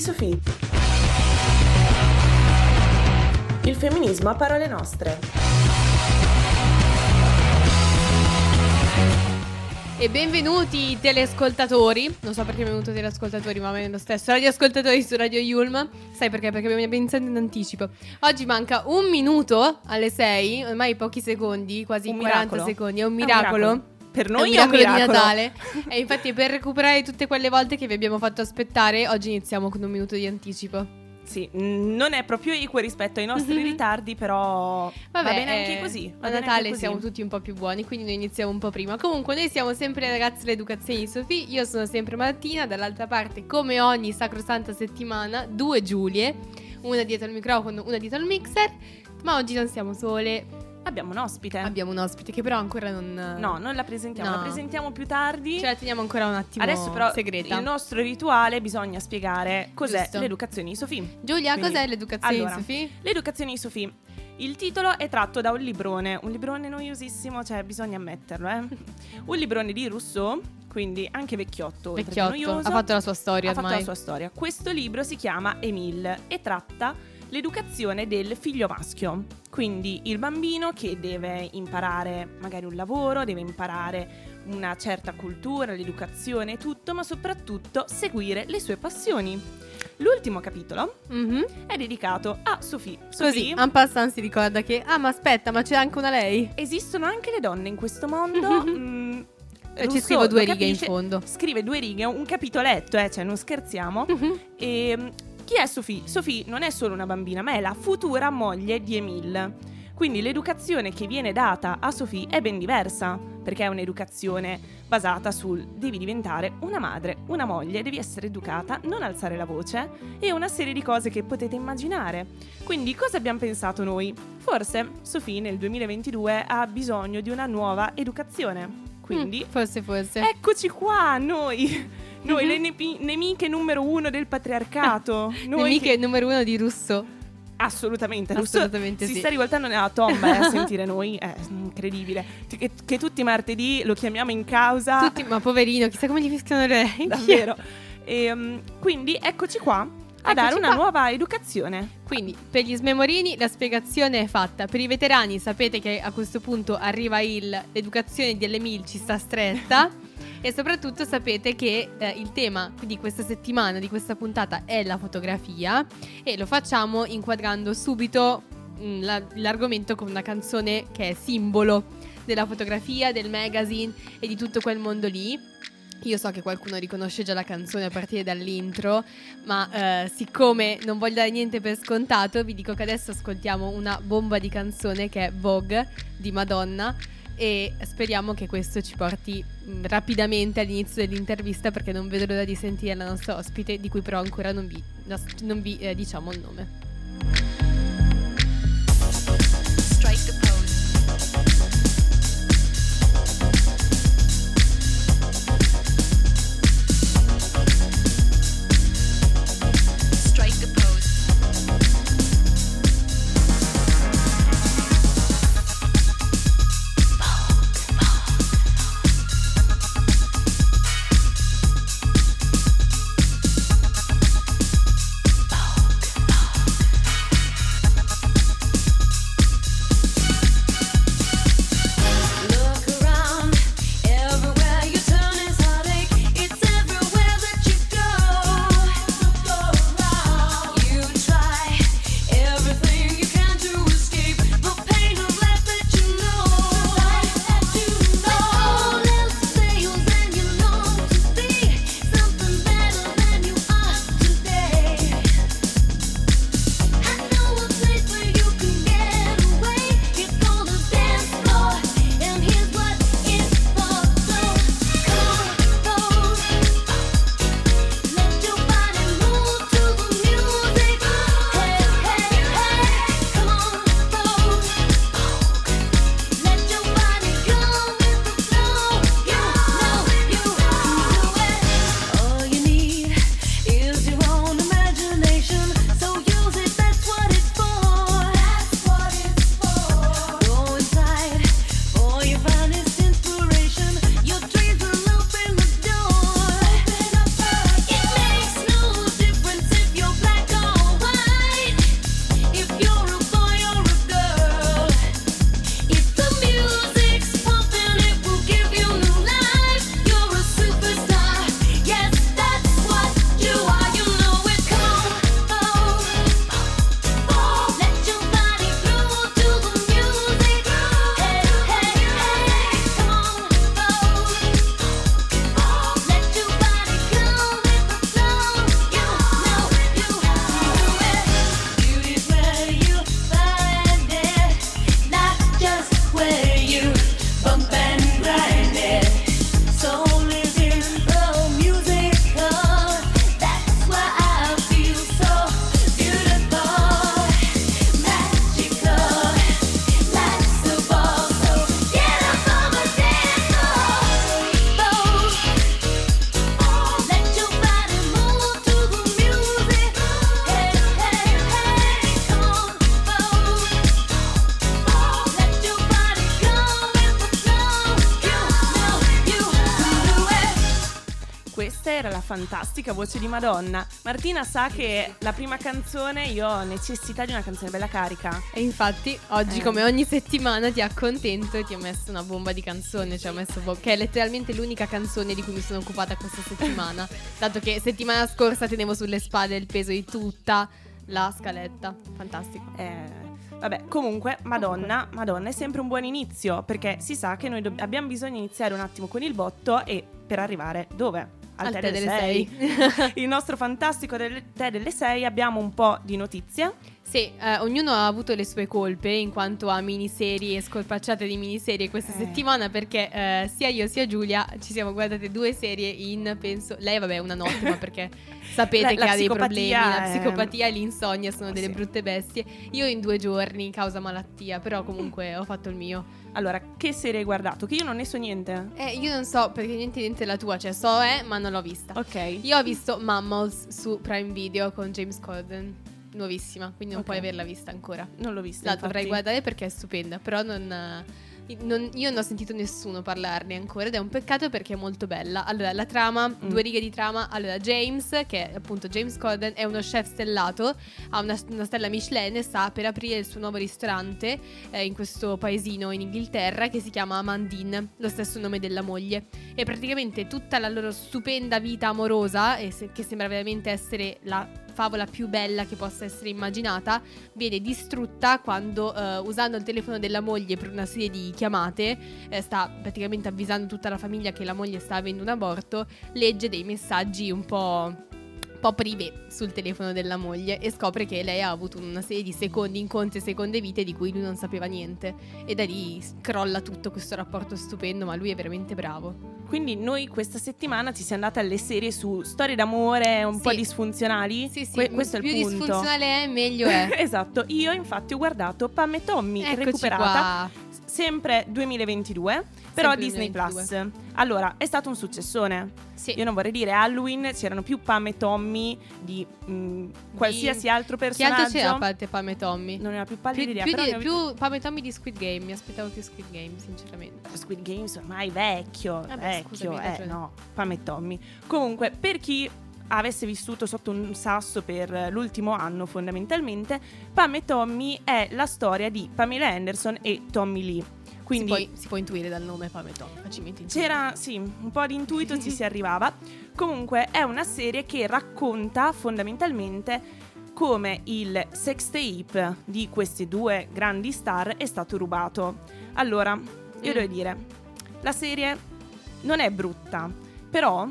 Sofì. Il femminismo a parole nostre. E benvenuti teleascoltatori, non so perché è venuto teleascoltatori ma bene lo stesso, radioascoltatori su Radio Yulm, sai perché? Perché abbiamo iniziato in anticipo. Oggi manca un minuto alle 6, ormai pochi secondi, quasi Un 40 miracolo. secondo, è un È un miracolo. Miracolo. Per È noi un è un miracolo, di miracolo. Natale. e infatti per recuperare tutte quelle volte che vi abbiamo fatto aspettare, oggi iniziamo con un minuto di anticipo. Sì, non è proprio equo rispetto ai nostri Mhm. ritardi, però Vabbè, va bene anche eh, così. A Natale così. siamo tutti un po' più buoni, quindi noi iniziamo un po' prima. Comunque, noi siamo sempre le ragazze dell'educazione di Sofì. Io sono sempre Martina, dall'altra parte, come ogni sacrosanta settimana, due Giulie, una dietro al microfono, una dietro al mixer. Ma oggi non siamo sole, Abbiamo un ospite. abbiamo un ospite che però ancora non. No, non la presentiamo, No. la presentiamo più tardi. Ce la teniamo ancora un attimo Adesso però segreta. il nostro rituale bisogna spiegare cos'è Giusto. l'educazione di Sofì. Giulia, Quindi- cos'è l'educazione Allora, di Sofì? L'educazione di Sofì. Il titolo è tratto da un librone, un librone noiosissimo, cioè bisogna ammetterlo, eh. Un librone di Rousseau, quindi anche vecchiotto, Vecchiotto, noioso. ha fatto la sua storia ha fatto ormai. la sua storia. Questo libro si chiama Emile e tratta l'educazione del figlio maschio. Quindi il bambino che deve imparare magari un lavoro, deve imparare una certa cultura, l'educazione e tutto, ma soprattutto seguire le sue passioni. L'ultimo capitolo Mhm. è dedicato a Sophie. Così, en passant si ricorda che, ah ma aspetta, ma c'è anche una lei. esistono anche le donne in questo mondo. mm, E ci Rousseau scrivo due righe in capisce, fondo. Scrive due righe, un capitoletto, eh, cioè non scherziamo. Mhm. E mm, chi è Sophie? Sophie non è solo una bambina, ma è la futura moglie di Emile. Quindi l'educazione che viene data a Sophie è ben diversa, perché è un'educazione basata sul devi diventare una madre, una moglie, devi essere educata, non alzare la voce e una serie di cose che potete immaginare. Quindi cosa abbiamo pensato noi? Forse Sophie nel 2022 ha bisogno di una nuova educazione. Quindi Mm, forse, forse. Eccoci qua, noi, noi Mhm. le nepi- nemiche numero uno del patriarcato. Noi Nemiche numero uno di Russo. Assolutamente, Assolutamente si sì. sta rivoltando nella tomba eh, a sentire noi, è incredibile. Che, che tutti i martedì lo chiamiamo in causa, Tutti, ma poverino, chissà come gli fischiano le orecchie. davvero. E, um, quindi eccoci qua a dare una qua. nuova educazione. Quindi, per gli smemorini la spiegazione è fatta. Per i veterani sapete che a questo punto arriva il l'educazione di Emil ci sta stretta. e soprattutto sapete che eh, il tema di questa settimana, di questa puntata, è la fotografia. E lo facciamo inquadrando subito mm, la- l'argomento con una canzone che è simbolo della fotografia, del magazine e di tutto quel mondo lì. Io so che qualcuno riconosce già la canzone a partire dall'intro, ma eh, siccome non voglio dare niente per scontato, vi dico che adesso ascoltiamo una bomba di canzone che è Vogue di Madonna e speriamo che questo ci porti mh, rapidamente all'inizio dell'intervista perché non vedo l'ora di sentire la nostra ospite di cui però ancora non vi, non vi, eh, diciamo il nome. Strike the fantastica voce di Madonna. Martina sa che la prima canzone io ho necessità di una canzone bella carica. E infatti oggi Eh. come ogni settimana ti accontento e ti ho messo una bomba di canzone, cioè ho messo Bo- che è letteralmente l'unica canzone di cui mi sono occupata questa settimana, dato che settimana scorsa tenevo sulle spalle il peso di tutta la scaletta. Fantastico. Eh, vabbè, comunque, Madonna, Madonna è sempre un buon inizio perché si sa che noi dobb- abbiamo bisogno di iniziare un attimo con il botto e per arrivare dove? Al tè delle delle sei. sei. il nostro fantastico del- tè delle 6 abbiamo un po' di notizie. Sì, eh, ognuno ha avuto le sue colpe in quanto a miniserie e scolpacciate di miniserie questa Eh. settimana perché eh, sia io sia Giulia ci siamo guardate due serie in, penso, lei vabbè una notte ma perché sapete La- che la ha dei problemi, la è- psicopatia e l'insonnia sono delle Sì. brutte bestie, io in due giorni causa malattia però comunque ho fatto il mio. Allora, che serie hai guardato? Che io non ne so niente. Eh, io non so perché niente niente la tua, cioè so è ma non l'ho vista. Ok. Io ho visto Mammals su Prime Video con James Corden, nuovissima, quindi non Ok. puoi averla vista ancora. Non l'ho vista. La infatti. dovrei guardare perché è stupenda, però non, eh, non- io non ho sentito nessuno parlarne ancora ed è un peccato perché è molto bella. Allora, la trama, Mm. due righe di trama. Allora, James, che è appunto James Corden, è uno chef stellato, ha una, una stella Michelin e sta per aprire il suo nuovo ristorante eh, in questo paesino in Inghilterra che si chiama Amandine, lo stesso nome della moglie. E praticamente tutta la loro stupenda vita amorosa, se- che sembra veramente essere la favola più bella che possa essere immaginata, viene distrutta quando eh, usando il telefono della moglie per una serie di chiamate, eh, sta praticamente avvisando tutta la famiglia che la moglie sta avendo un aborto, legge dei messaggi un po'... po' privé sul telefono della moglie e scopre che lei ha avuto una serie di secondi incontri e seconde vite di cui lui non sapeva niente e da lì crolla tutto questo rapporto stupendo ma lui è veramente bravo Quindi noi questa settimana ci siamo andate alle serie su storie d'amore un Sì. po' disfunzionali. sì sì Que- questo è il più punto. disfunzionale è meglio è esatto, io infatti ho guardato Pam e Tommy Eccoci recuperata qua sempre 2022, però Sempre Disney 2022. Plus. Allora, è stato un successone. sì Io non vorrei dire Halloween, c'erano più Pam e Tommy di mh, qualsiasi altro Chi personaggio. altro c'era a parte Pam e Tommy? Non ho più pallida idea, più di- più Pam e Tommy di Squid Game, mi aspettavo più Squid Game, sinceramente. Squid Games ormai vecchio, Vabbè, vecchio, scusami, eh ragione. no, Pam e Tommy. Comunque, per chi avesse vissuto sotto un sasso per l'ultimo anno fondamentalmente, Pam e Tommy è la storia di Pamela Anderson e Tommy Lee. Quindi si, può, si può intuire dal nome Pam Tommy, facilmente c'era, sì, un po' di intuito ci si arrivava. Comunque è una serie che racconta fondamentalmente come il sex tape di queste due grandi star è stato rubato. Allora, io Mm. devo dire, la serie non è brutta, però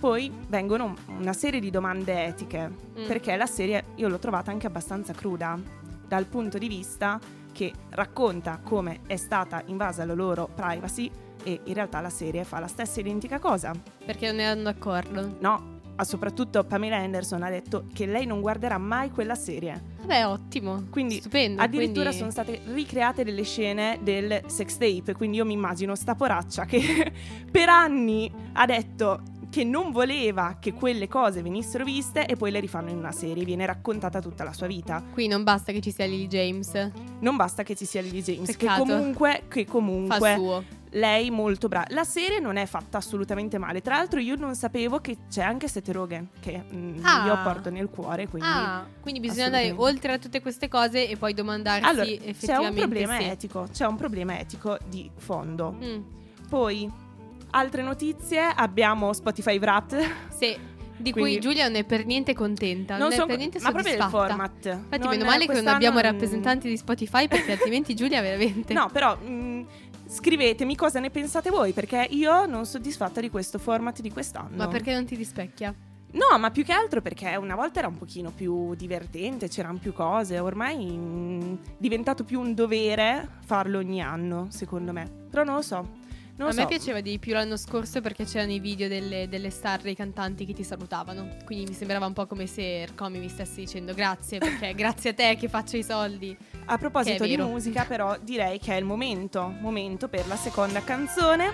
poi vengono una serie di domande etiche, Mm. perché la serie io l'ho trovata anche abbastanza cruda, dal punto di vista che racconta come è stata invasa la loro privacy e in realtà la serie fa la stessa identica cosa. Perché non erano d'accordo. No, ma soprattutto Pamela Anderson ha detto che lei non guarderà mai quella serie. Vabbè, ottimo. Quindi Stupendo. Addirittura quindi- sono state ricreate delle scene del sex tape, quindi io mi immagino sta poraccia che per anni ha detto che non voleva che quelle cose venissero viste e poi le rifanno in una serie, viene raccontata tutta la sua vita. Qui non basta che ci sia Lily James. Non basta che ci sia Lily James, che Peccato. comunque, che Fa comunque il suo. lei molto brava. La serie non è fatta assolutamente male. Tra l'altro, io non sapevo che c'è anche Seth Rogen, che mm, Ah. io porto nel cuore. Quindi Ah, quindi bisogna andare oltre a tutte queste cose e poi domandarsi allora, c'è un effettivamente problema se- etico. C'è un problema etico di fondo. Mm, Poi, altre notizie. Abbiamo Spotify Wrapped. sì, di cui Quindi- Giulia non è per niente contenta, non, è son- per niente ma proprio del soddisfatta. format. Infatti, Non- meno male che non abbiamo non- rappresentanti di Spotify perché altrimenti Giulia veramente. No, però mm, scrivetemi cosa ne pensate voi, perché io non sono soddisfatta di questo format di quest'anno. Ma perché non ti rispecchia? No, ma più che altro perché una volta era un pochino più divertente, c'erano più cose, ormai mm, è diventato più un dovere farlo ogni anno, secondo me. Però non lo so. Non a lo me so. piaceva di più l'anno scorso perché c'erano i video delle, delle star, dei cantanti che ti salutavano. Quindi mi sembrava un po' come se Ercomi mi stesse dicendo grazie perché grazie a te che faccio i soldi. A proposito di musica, però, direi che è il momento, momento per la seconda canzone.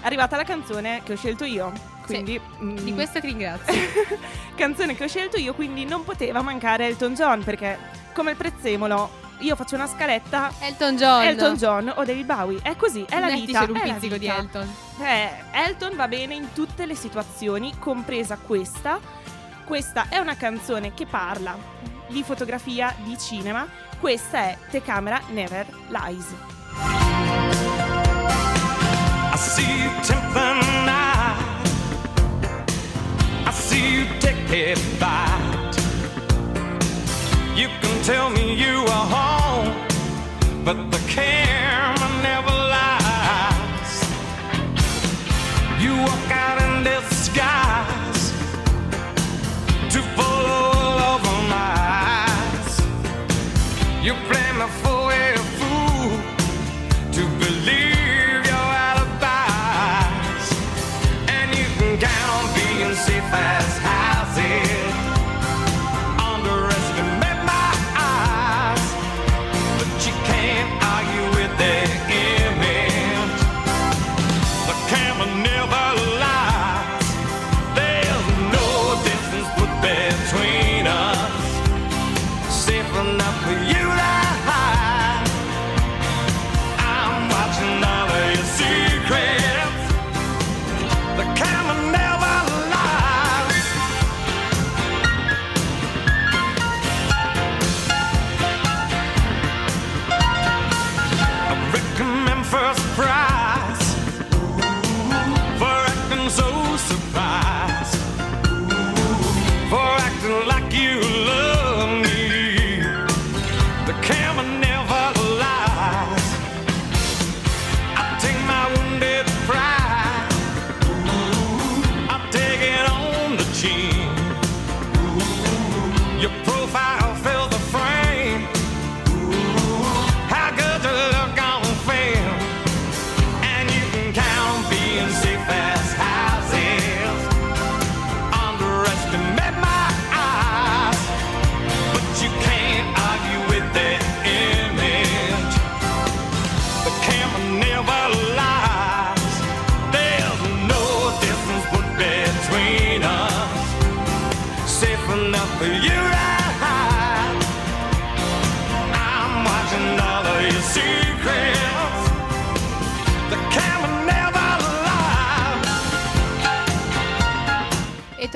È arrivata la canzone che ho scelto io. Quindi, mm, Di questo ti ringrazio. canzone che ho scelto io, quindi non poteva mancare Elton John perché come il prezzemolo io faccio una scaletta. Elton John. Elton John o David Bowie. È così, è la Metti vita. un è pizzico di. Elton. Eh, Elton va bene in tutte le situazioni, compresa questa. Questa è una canzone che parla di fotografia, di cinema. Questa è The Camera Never Lies. I see you. I see you take a bite. Tell me you are home, but the camera never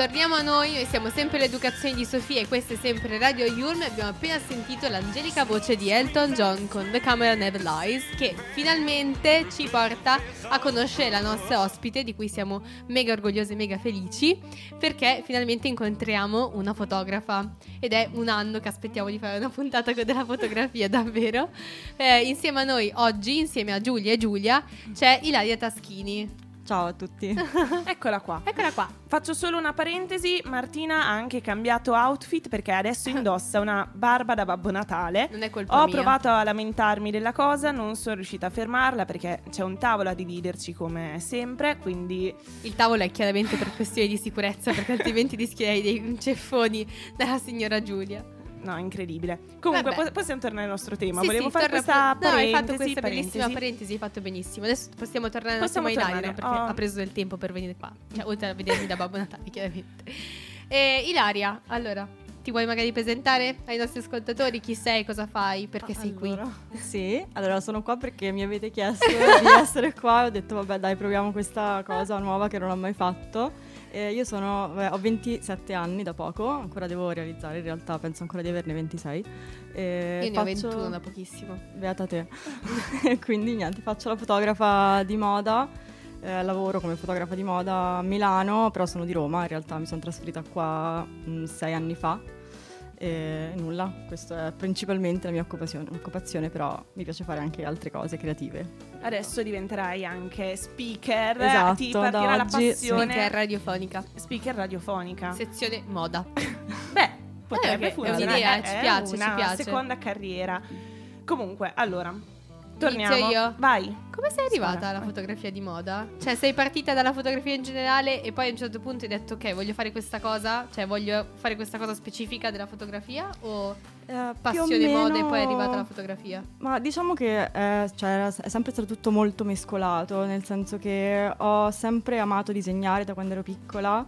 torniamo a noi, noi siamo sempre l'educazione di Sofia e questa è sempre Radio Yulm abbiamo appena sentito l'angelica voce di Elton John con The Camera Never Lies che finalmente ci porta a conoscere la nostra ospite di cui siamo mega orgogliosi e mega felici perché finalmente incontriamo una fotografa ed è un anno che aspettiamo di fare una puntata con della fotografia davvero. Eh, insieme a noi oggi, insieme a Giulia e Giulia, c'è Ilaria Taschini. Ciao a tutti. Eccola qua. Eccola qua. Faccio solo una parentesi, Martina ha anche cambiato outfit perché adesso indossa una barba da Babbo Natale. Non è colpa Ho mia. provato a lamentarmi della cosa, non sono riuscita a fermarla perché c'è un tavolo a dividerci come sempre, quindi Il tavolo è chiaramente per questioni di sicurezza, perché altrimenti rischierei dei ceffoni dalla signora Giulia. No, incredibile. Comunque po- possiamo tornare al nostro tema. Sì, Volevo sì, fare questa pure- No, hai parentesi, fatto questa bellissima parentesi. parentesi, hai fatto benissimo. Adesso possiamo tornare Possiamo attimo a Ilaria, tornare, no? perché oh. ha preso del tempo per venire qua. Cioè, oltre a vedermi da Babbo Natale, chiaramente. E Ilaria, allora, ti vuoi magari presentare ai nostri ascoltatori chi sei, cosa fai, perché sei qui? Allora, Sì, allora sono qua perché mi avete chiesto di essere qua e ho detto vabbè dai proviamo questa cosa nuova che non ho mai fatto. Eh, io sono, vabbè, ho 27 anni da poco, ancora devo realizzare, in realtà penso ancora di averne 26. Eh, Io ne ho faccio- 21 da pochissimo. Beata te. Quindi niente, faccio la fotografa di moda, eh, lavoro come fotografa di moda a Milano, però sono di Roma, in realtà mi sono trasferita qua mh, sei anni fa. E nulla, questa è principalmente la mia occupazione, occupazione, però mi piace fare anche altre cose creative. Adesso diventerai anche speaker, Esatto, ti partirà la oggi, passione è radiofonica. speaker radiofonica. Sezione moda. Beh, potrebbe è funzionare. un'idea, ci è piace, ci una piace. seconda carriera. Comunque, allora, torniamo. Inizio io? Vai. Come sei arrivata Spara, alla vai. fotografia di moda? Cioè, sei partita dalla fotografia in generale e poi a un certo punto hai detto ok, voglio fare questa cosa, cioè voglio fare questa cosa specifica della fotografia o o passione moda e meno- poi è arrivata la fotografia? Ma diciamo che eh, cioè, è sempre stato tutto molto mescolato, nel senso che ho sempre amato disegnare da quando ero piccola.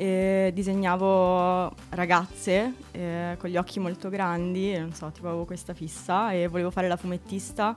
e disegnavo ragazze eh, con gli occhi molto grandi, non so, tipo avevo questa fissa e volevo fare la fumettista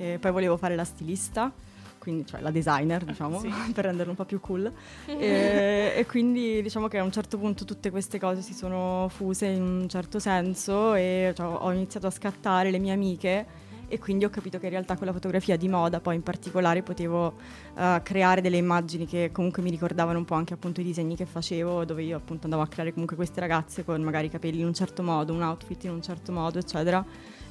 e poi volevo fare la stilista, quindi cioè la designer, diciamo, Sì. per renderlo un po' più cool. e, e quindi diciamo che a un certo punto tutte queste cose si sono fuse in un certo senso e cioè, ho iniziato a scattare le mie amiche e quindi ho capito che in realtà con la fotografia di moda poi in particolare potevo eh, creare delle immagini che comunque mi ricordavano un po' anche appunto i disegni che facevo dove io appunto andavo a creare comunque queste ragazze con magari i capelli in un certo modo, un outfit in un certo modo eccetera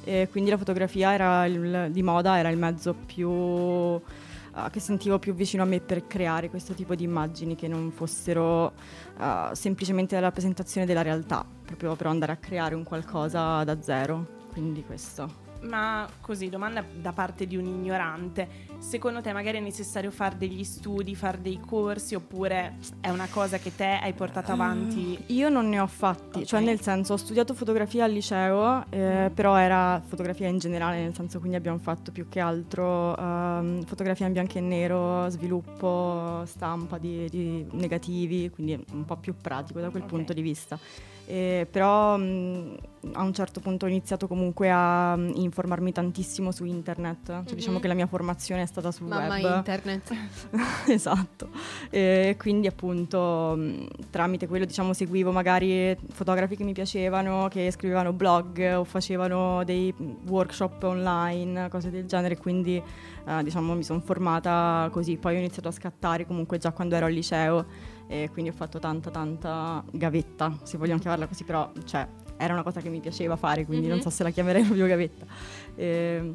e quindi la fotografia era il- di moda era il mezzo più eh, che sentivo più vicino a me per creare questo tipo di immagini che non fossero eh, semplicemente la rappresentazione della realtà, proprio per andare a creare un qualcosa da zero. Quindi questo. Ma così, domanda da parte di un ignorante. Secondo te magari è necessario fare degli studi, fare dei corsi oppure è una cosa che te hai portato avanti? Io non ne ho fatti, Ok. cioè nel senso ho studiato fotografia al liceo, eh, però era fotografia in generale, nel senso quindi abbiamo fatto più che altro ehm, fotografia in bianco e nero, sviluppo, stampa di, di negativi, quindi un po' più pratico da quel Ok. punto di vista. Eh, però mh, a un certo punto ho iniziato comunque a mh, informarmi tantissimo su internet, cioè, diciamo Mhm. che la mia formazione è stata sul Mamma web. internet. esatto. E quindi appunto mh, tramite quello diciamo seguivo magari fotografi che mi piacevano, che scrivevano blog o facevano dei workshop online, cose del genere, quindi eh, diciamo mi sono formata così, poi ho iniziato a scattare comunque già quando ero al liceo e quindi ho fatto tanta tanta gavetta, se vogliamo chiamarla così, però cioè era una cosa che mi piaceva fare, quindi non Mhm. so se la chiamerei proprio gavetta. E,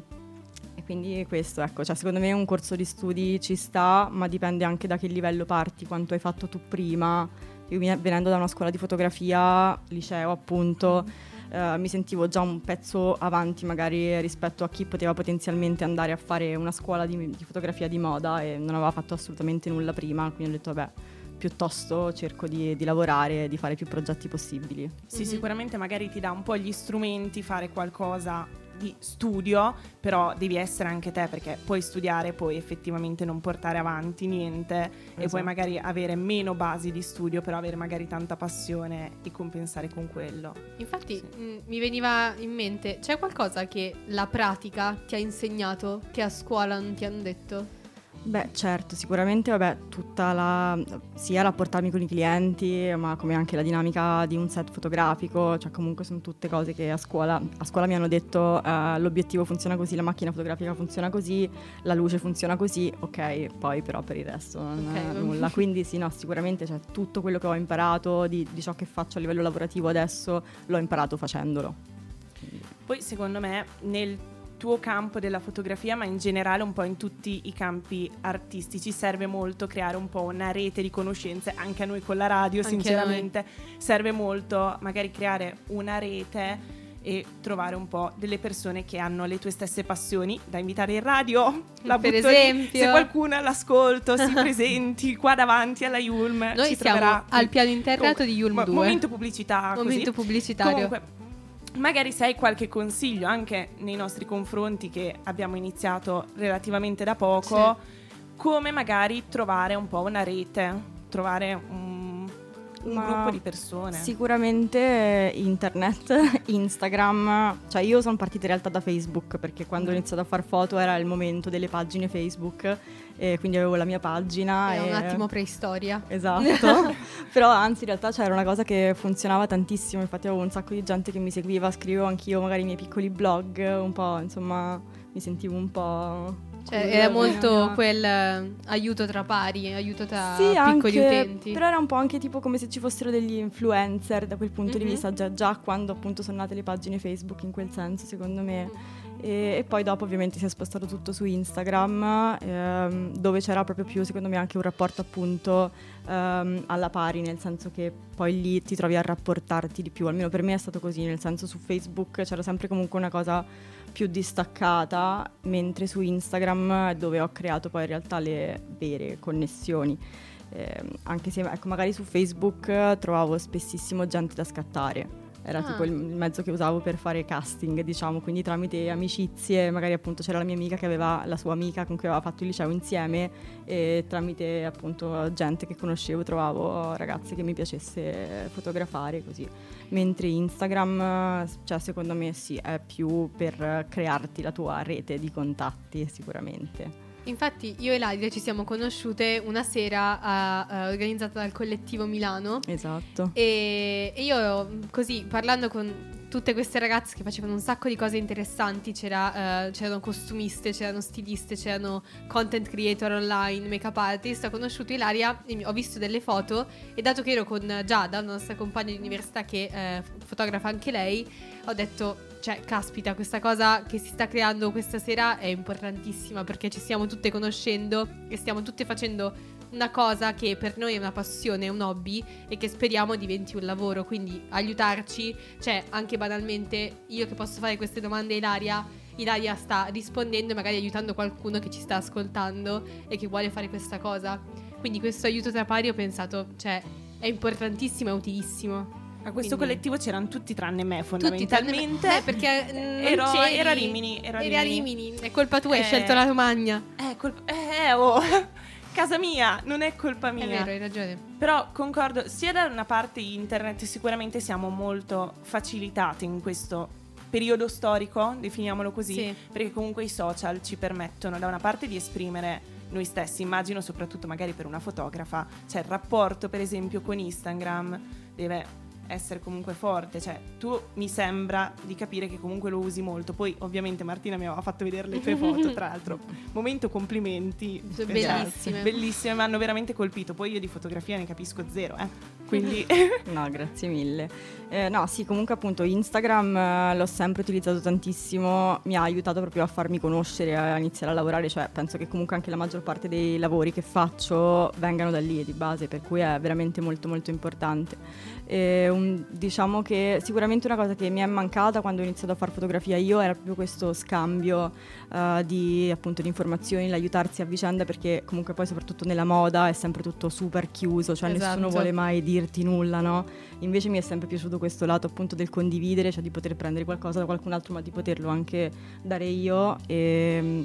e quindi questo, ecco, cioè secondo me un corso di studi ci sta, ma dipende anche da che livello parti, quanto hai fatto tu prima. Io venendo da una scuola di fotografia, liceo appunto, eh, mi sentivo già un pezzo avanti magari rispetto a chi poteva potenzialmente andare a fare una scuola di, di fotografia di moda e non aveva fatto assolutamente nulla prima, quindi ho detto vabbè, piuttosto cerco di, di lavorare e di fare più progetti possibili. Sì, Mhm. sicuramente magari ti dà un po' gli strumenti, fare qualcosa di studio, però devi essere anche te perché puoi studiare, poi effettivamente non portare avanti niente e puoi Esatto. magari avere meno basi di studio, però avere magari tanta passione e compensare con quello. Infatti Sì. mh, mi veniva in mente, c'è qualcosa che la pratica ti ha insegnato che a scuola non ti hanno detto? Beh, certo, sicuramente, vabbè, tutta la sia rapportarmi con i clienti, ma come anche la dinamica di un set fotografico, cioè comunque sono tutte cose che a scuola, a scuola mi hanno detto eh, l'obiettivo funziona così, la macchina fotografica funziona così, la luce funziona così, ok, poi però per il resto non Ok, è nulla. Quindi sì, no, sicuramente cioè, tutto quello che ho imparato di, di ciò che faccio a livello lavorativo adesso l'ho imparato facendolo. Poi secondo me nel tuo campo della fotografia, ma in generale un po' in tutti i campi artistici, serve molto creare un po' una rete di conoscenze, anche a noi con la radio, Anche sinceramente, serve molto magari creare una rete e trovare un po' delle persone che hanno le tue stesse passioni da invitare in radio. La Per butto lì. esempio. se qualcuno all'ascolto si presenti qua davanti alla Yulm, Noi ci siamo troverà. al piano interrato di Yulm Mo- 2. Momento pubblicità, così. Momento pubblicitario. Comunque, magari se hai qualche consiglio anche nei nostri confronti che abbiamo iniziato relativamente da poco, come magari trovare un po' una rete, trovare un, un Ma gruppo di persone. Sicuramente internet, Instagram, cioè io sono partita in realtà da Facebook perché quando ho Mm. iniziato a fare foto era il momento delle pagine Facebook e quindi avevo la mia pagina. È e... un attimo preistoria. Esatto, però anzi in realtà c'era una cosa che funzionava tantissimo, infatti avevo un sacco di gente che mi seguiva, scrivevo anch'io magari i miei piccoli blog, un po' insomma mi sentivo un po'... Cioè, era molto quel eh, aiuto tra pari, aiuto tra Sì, piccoli anche, utenti. però era un po' anche tipo come se ci fossero degli influencer da quel punto Mhm. di vista, già, già quando appunto sono nate le pagine Facebook in quel senso secondo me. E, e poi dopo ovviamente si è spostato tutto su Instagram ehm, dove c'era proprio più secondo me anche un rapporto appunto ehm, alla pari, nel senso che poi lì ti trovi a rapportarti di più, almeno per me è stato così, nel senso su Facebook c'era sempre comunque una cosa più distaccata, mentre su Instagram è dove ho creato poi in realtà le vere connessioni. Ehm, anche se ecco, magari su Facebook trovavo spessissimo gente da scattare. Era Ah. tipo il mezzo che usavo per fare casting, diciamo, quindi tramite amicizie, magari appunto c'era la mia amica che aveva la sua amica con cui aveva fatto il liceo insieme e tramite appunto gente che conoscevo trovavo ragazze che mi piacesse fotografare così. Mentre Instagram, cioè secondo me sì, è più per crearti la tua rete di contatti sicuramente. Infatti io e Ladia ci siamo conosciute una sera a- eh, organizzata dal collettivo Milano Esatto. e, e io così parlando con tutte queste ragazze che facevano un sacco di cose interessanti, c'era, eh, c'erano costumiste, c'erano stiliste, c'erano content creator online, make-up artist, ho conosciuto Ilaria, ho visto delle foto e dato che ero con Giada, una nostra compagna di università che eh, fotografa anche lei, ho detto, cioè, caspita, questa cosa che si sta creando questa sera è importantissima perché ci stiamo tutte conoscendo e stiamo tutte facendo una cosa che per noi è una passione, un hobby e che speriamo diventi un lavoro, quindi aiutarci, cioè anche banalmente io che posso fare queste domande a Ilaria, Ilaria sta rispondendo e magari aiutando qualcuno che ci sta ascoltando e che vuole fare questa cosa. Quindi questo aiuto tra pari ho pensato, cioè, è importantissimo e utilissimo. A questo Quindi- collettivo c'erano tutti tranne me, Tutti tranne me- fondamentalmente. eh, perché mm, ero, c'eri. ero a Rimini. Ero a Eri a Rimini. Rimini, è colpa tua, hai Eh, scelto la Romagna. Eh, colpa- eh, oh, casa mia, non è colpa mia. È vero, hai ragione. Però concordo, sia da una parte internet sicuramente siamo molto facilitati in questo periodo storico, definiamolo così, Sì. perché comunque i social ci permettono da una parte di esprimere noi stessi, immagino soprattutto magari per una fotografa, cioè il rapporto per esempio con Instagram deve essere comunque forte, cioè tu mi sembra di capire che comunque lo usi molto, poi ovviamente Martina mi aveva fatto vedere le tue foto, tra l'altro, momento complimenti, Sono perché- bellissime. bellissime, mi hanno veramente colpito, poi io di fotografia ne capisco zero, eh. quindi No, grazie mille. Eh, no, sì, comunque appunto Instagram eh, l'ho sempre utilizzato tantissimo, mi ha aiutato proprio a farmi conoscere, a iniziare a lavorare, cioè penso che comunque anche la maggior parte dei lavori che faccio vengano da lì di base, per cui è veramente molto molto importante. E, un- diciamo che sicuramente una cosa che mi è mancata quando ho iniziato a fare fotografia io era proprio questo scambio eh, di appunto di informazioni, l'aiutarsi a vicenda perché comunque poi soprattutto nella moda è sempre tutto super chiuso, cioè nessuno Esatto. vuole mai dirti nulla, no? Invece mi è sempre piaciuto questo lato appunto del condividere, cioè di poter prendere qualcosa da qualcun altro ma di poterlo anche dare io e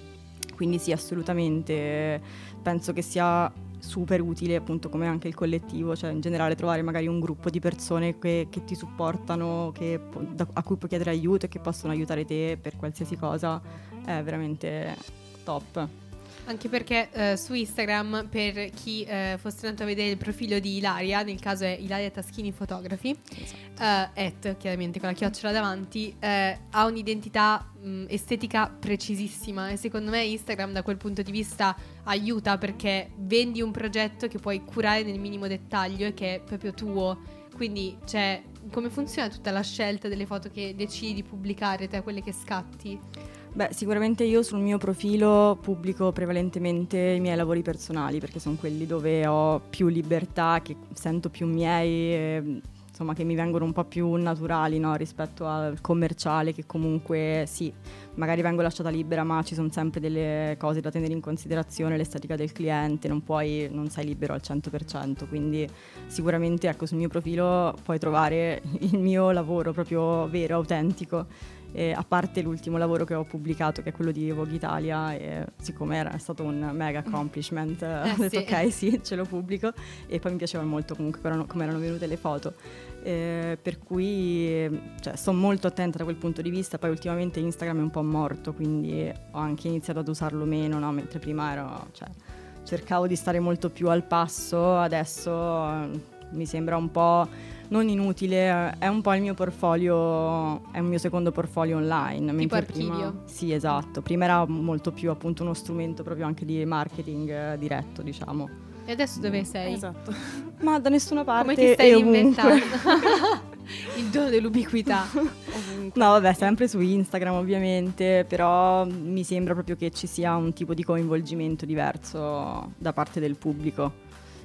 quindi sì, assolutamente penso che sia super utile appunto come anche il collettivo, cioè in generale trovare magari un gruppo di persone che, che ti supportano, che da- a cui puoi chiedere aiuto e che possono aiutare te per qualsiasi cosa è veramente top. Anche perché eh, su Instagram, per chi eh, fosse andato a vedere il profilo di Ilaria, nel caso è Ilaria Taschini Fotografi, eh, at, chiaramente con la chiocciola davanti, eh, ha un'identità mh, estetica precisissima e secondo me Instagram da quel punto di vista aiuta perché vendi un progetto che puoi curare nel minimo dettaglio e che è proprio tuo. Quindi, cioè, come funziona tutta la scelta delle foto che decidi di pubblicare tra quelle che scatti? Beh, sicuramente io sul mio profilo pubblico prevalentemente i miei lavori personali perché sono quelli dove ho più libertà, che sento più miei, e, insomma che mi vengono un po' più naturali no, rispetto al commerciale che comunque sì, magari vengo lasciata libera ma ci sono sempre delle cose da tenere in considerazione, l'estetica del cliente, non puoi, non sei libero al 100%, quindi sicuramente ecco sul mio profilo puoi trovare il mio lavoro proprio vero, autentico. E a parte l'ultimo lavoro che ho pubblicato, che è quello di Vogue Italia, e siccome era stato un mega accomplishment, ho detto sì. ok, sì, ce lo pubblico. E poi mi piaceva molto comunque come erano, come erano venute le foto. Eh, per cui cioè, sto molto attenta da quel punto di vista. Poi ultimamente Instagram è un po' morto, quindi ho anche iniziato ad usarlo meno, no? mentre prima ero. Cioè, cercavo di stare molto più al passo, adesso eh, mi sembra un po' non inutile, eh, è un po' il mio portfolio, è un mio secondo portfolio online. prima- archivio. sì, esatto, prima era molto più appunto uno strumento proprio anche di marketing eh, diretto, diciamo. E adesso dove sei? esatto. Ma da nessuna parte Come ti stai inventando? Il dono dell'ubiquità. No, vabbè, sempre su Instagram ovviamente, però mi sembra proprio che ci sia un tipo di coinvolgimento diverso da parte del pubblico.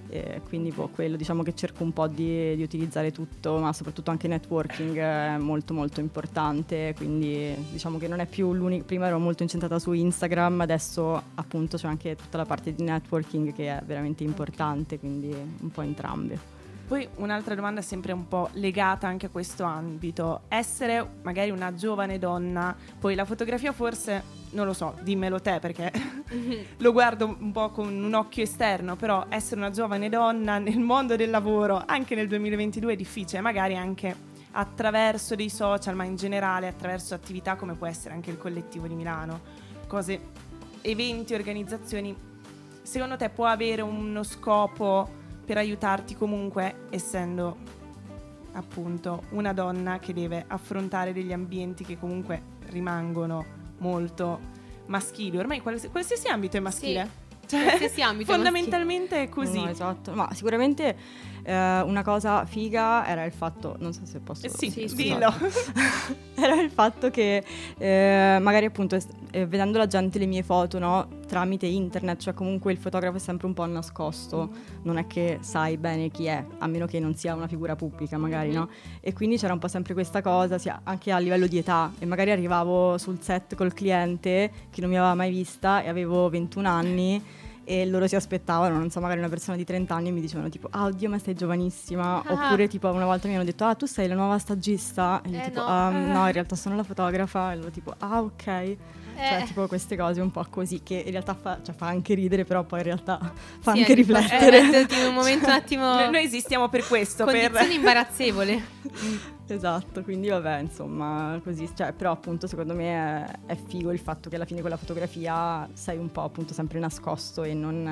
E quindi boh, quello diciamo che cerco un po' di, di utilizzare tutto, ma soprattutto anche networking è molto molto importante, quindi diciamo che non è più l'unica, prima ero molto incentrata su Instagram, adesso appunto c'è anche tutta la parte di networking che è veramente importante, quindi un po' entrambe. Poi un'altra domanda sempre un po' legata anche a questo ambito. Essere magari una giovane donna, poi la fotografia forse, non lo so, dimmelo te perché lo guardo un po' con un occhio esterno, però essere una giovane donna nel mondo del lavoro, anche nel 2022 è difficile, magari anche attraverso dei social, ma in generale attraverso attività come può essere anche il collettivo di Milano, cose, eventi, organizzazioni, secondo te può avere uno scopo per aiutarti comunque essendo appunto una donna che deve affrontare degli ambienti che comunque rimangono molto maschili, ormai quals- qualsiasi ambito è maschile. Cioè, qualsiasi ambito è fondamentalmente è così. No, esatto, ma sicuramente eh, una cosa figa era il fatto, non so se posso... Eh sì, Sì, dillo. era il fatto che eh, magari appunto eh, vedendo la gente le mie foto no, tramite internet, cioè comunque il fotografo è sempre un po' nascosto, non è che sai bene chi è, a meno che non sia una figura pubblica magari, no? E quindi c'era un po' sempre questa cosa, sia anche a livello di età, e magari arrivavo sul set col cliente che non mi aveva mai vista e avevo 21 anni e loro si aspettavano, non so, magari una persona di 30 anni e mi dicevano tipo, ah oddio ma sei giovanissima, Ah. oppure tipo una volta mi hanno detto, ah tu sei la nuova stagista, e io Eh, tipo, no. "Ah, no in realtà sono la fotografa, e loro tipo, ah ok, cioè Eh. tipo queste cose un po' così che in realtà fa, cioè, fa anche ridere, però poi in realtà fa Sì, anche riflettere. eh, in un momento un attimo Noi, esistiamo per questo, per... condizioni imbarazzevole. Esatto, quindi vabbè, insomma, così, cioè, però appunto secondo me è, è figo il fatto che alla fine con la fotografia sei un po' appunto sempre nascosto e non,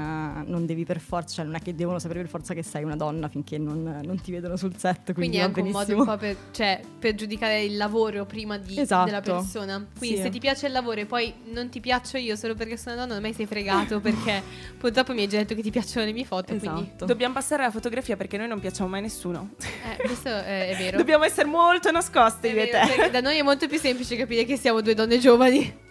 non devi per forza, cioè non è che devono sapere per forza che sei una donna finché non, non ti vedono sul set, Quindi quindi, è anche un modo un po' per, cioè, per giudicare il lavoro prima di- Esatto. della persona. Quindi Sì. se ti piace il lavoro e poi non ti piaccio io solo perché sono donna, non mai sei fregato perché purtroppo mi hai già detto che ti piacciono le mie foto. Quindi Esatto. Dobbiamo passare alla fotografia perché noi non piacciamo mai a nessuno. eh, questo è, è vero. Dobbiamo essere molto nascoste io e te. da noi è molto più semplice capire che siamo due donne giovani.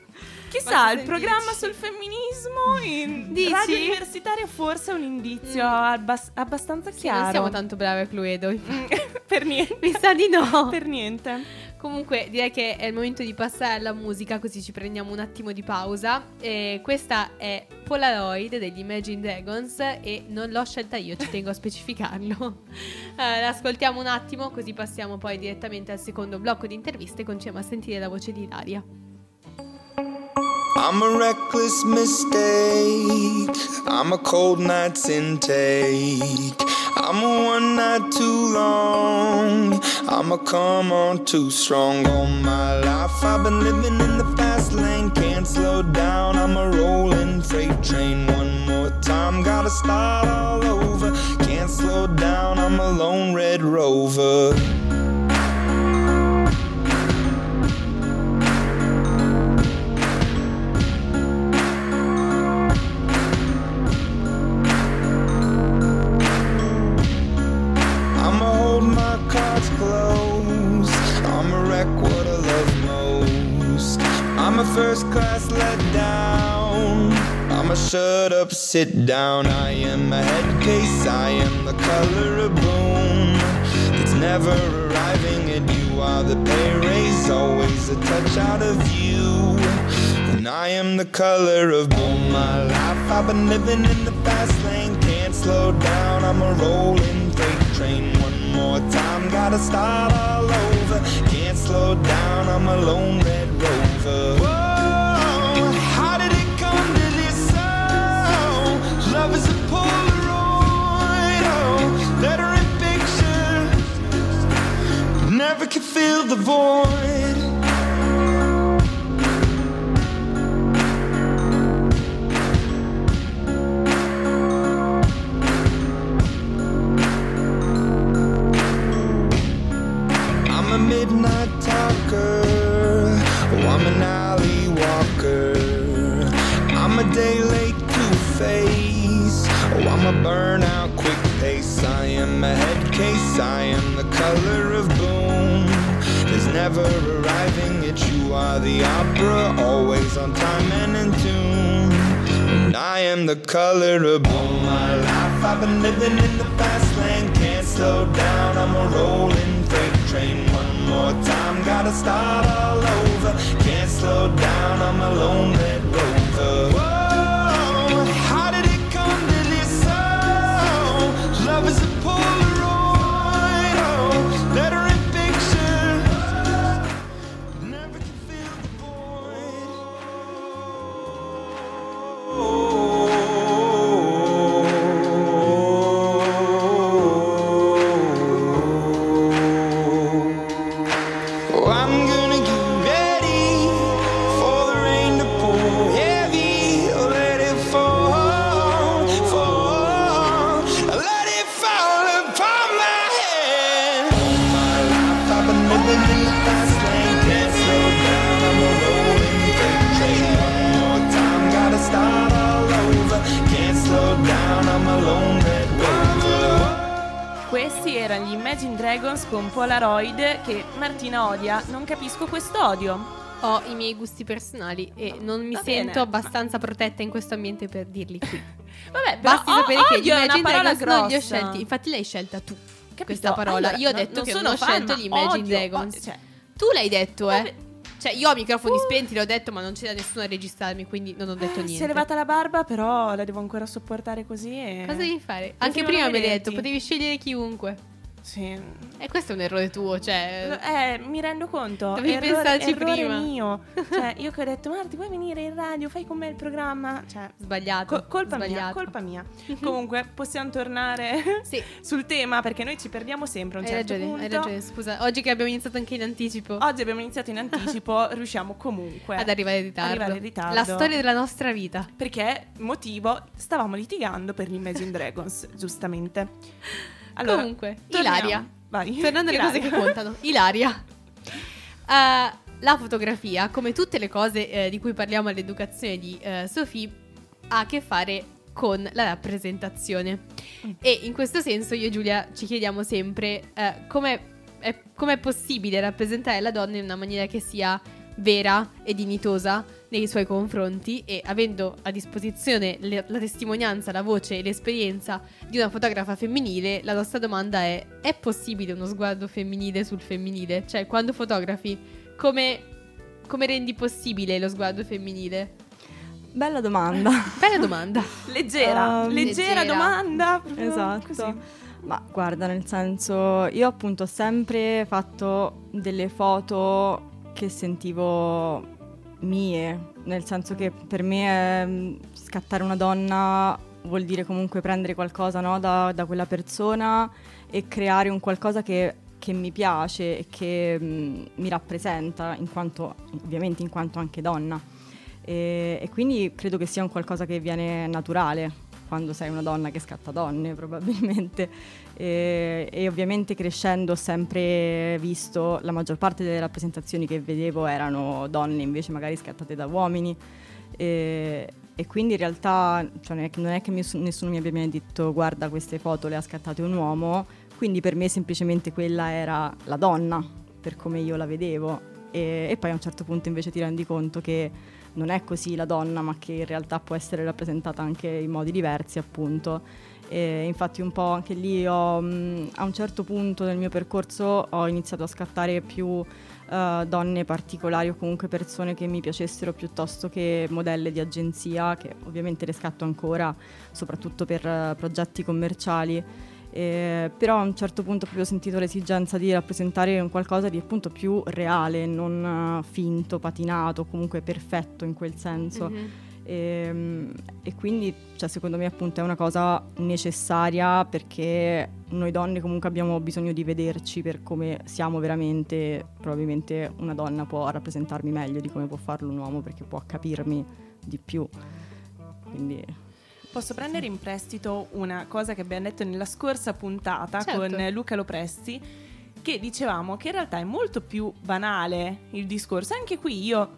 Chissà, il programma sul femminismo in Dici? radio universitaria forse è un indizio Mm. abbas- abbastanza Sì, chiaro. non siamo tanto brave a Cluedo. Mm, per niente. Mi sa di no. per niente. Comunque direi che è il momento di passare alla musica così ci prendiamo un attimo di pausa. E questa è Polaroid degli Imagine Dragons e non l'ho scelta io, ci tengo a specificarlo. Eh, l'ascoltiamo un attimo così passiamo poi direttamente al secondo blocco di interviste e continuiamo a sentire la voce di Ilaria. I'm a reckless mistake. I'm a cold night's intake. I'm a one night too long. I'm a come on too strong. All my life I've been living in the fast lane. Can't slow down. I'm a rolling freight train. One more time, gotta start all over. Can't slow down. I'm a lone red rover. First class let down. I'ma shut up, sit down. I am a head case. I am the color of boom. It's never arriving, and you are the pay raise. Always a touch out of you. And I am the color of boom. My life, I've been living in the fast lane. Can't slow down. I'm a rolling freight train. One more time, gotta start all over. Can't slow down. I'm a lone red rover. Whoa, how did it come to this? Oh, love is a Polaroid. Oh, letter in picture. Never can fill the void. I am a head case. I am the color of boom. There's never arriving at you are the opera, always on time and in tune. And I am the color of boom. My life, I've been living in the fast lane. Can't slow down. I'm a rolling freight train. One more time, gotta start all over. Can't slow down. I'm a lone red rover. Whoa, con Polaroid che Martina odia. Non capisco questo odio. Ho i miei gusti personali e non mi Va sento bene, abbastanza protetta in questo ambiente per dirli qui. Vabbè, però Basti o- sapere che è una Imagine parola Dragons non li ho grossa. scelti. Infatti l'hai scelta tu. Capito? questa parola. Allora, Io ho detto non che sono non ho fan, scelto gli Imagine odio, Dragons. cioè, Tu l'hai detto, eh? Vabbè. Cioè, io ho microfoni Uh. spenti, l'ho detto, ma non c'era nessuno a registrarmi, quindi non ho detto niente. Si è levata la barba, però la devo ancora sopportare così. E... Cosa devi fare? Anche prima mi hai detto, potevi scegliere chiunque. Sì. E questo è un errore tuo, cioè... Eh, mi rendo conto. Dovevi errore, pensarci errore prima. mio. Cioè, io che ho detto, Marti, vuoi venire in radio? Fai con me il programma? Cioè, Sbagliato. co- colpa mia, sbagliato. colpa mia. Comunque, possiamo tornare Sì, sul tema perché noi ci perdiamo sempre a un hai certo ragione, punto. hai ragione. Scusa, oggi che abbiamo iniziato anche in anticipo Oggi abbiamo iniziato in anticipo, riusciamo comunque ad arrivare in ritardo. arrivare in ritardo. La storia della nostra vita. Perché motivo stavamo litigando per gli Imagine Dragons, giustamente. Allora, Comunque, torniamo. Ilaria. Vai. Tornando alle cose che contano. Ilaria. Eh, la fotografia, come tutte le cose eh, di cui parliamo all'educazione di eh, Sofì, ha a che fare con la rappresentazione. Mm. E in questo senso io e Giulia ci chiediamo sempre eh, come è, com'è possibile rappresentare la donna in una maniera che sia vera e dignitosa nei suoi confronti e avendo a disposizione le- la testimonianza, la voce e l'esperienza di una fotografa femminile, la nostra domanda è: è possibile uno sguardo femminile sul femminile? Cioè, quando fotografi, come, come rendi possibile lo sguardo femminile? Bella domanda. Bella domanda. Leggera, Um, leggera, leggera. domanda. Esatto. così. Ma guarda, nel senso, io appunto ho sempre fatto delle foto che sentivo mie, nel senso che per me ehm, scattare una donna vuol dire comunque prendere qualcosa no, da, da quella persona e creare un qualcosa che, che mi piace e che mm, mi rappresenta, in quanto, ovviamente in quanto anche donna. E, e quindi credo che sia un qualcosa che viene naturale quando sei una donna che scatta donne probabilmente e, e ovviamente crescendo ho sempre visto la maggior parte delle rappresentazioni che vedevo erano donne invece magari scattate da uomini. E, e quindi in realtà cioè, non è che, non è che nessuno mi abbia mai detto guarda queste foto le ha scattate un uomo. Quindi per me semplicemente quella era la donna per come io la vedevo. E, e poi a un certo punto invece ti rendi conto che non è così la donna, ma che in realtà può essere rappresentata anche in modi diversi, appunto. E infatti un po' anche lì ho, mh, a un certo punto nel mio percorso ho iniziato a scattare più eh, donne particolari o comunque persone che mi piacessero piuttosto che modelle di agenzia, che ovviamente le scatto ancora, soprattutto per eh, progetti commerciali. Eh, però a un certo punto ho sentito l'esigenza di rappresentare un qualcosa di appunto più reale, non eh, finto, patinato, comunque perfetto in quel senso. Mhm. E, e quindi cioè, secondo me appunto è una cosa necessaria perché noi donne comunque abbiamo bisogno di vederci per come siamo veramente. Probabilmente una donna può rappresentarmi meglio di come può farlo un uomo perché può capirmi di più. Quindi Posso prendere in prestito una cosa che abbiamo detto nella scorsa puntata Certo. con Luca Lopresti, che dicevamo che in realtà è molto più banale il discorso. Anche qui io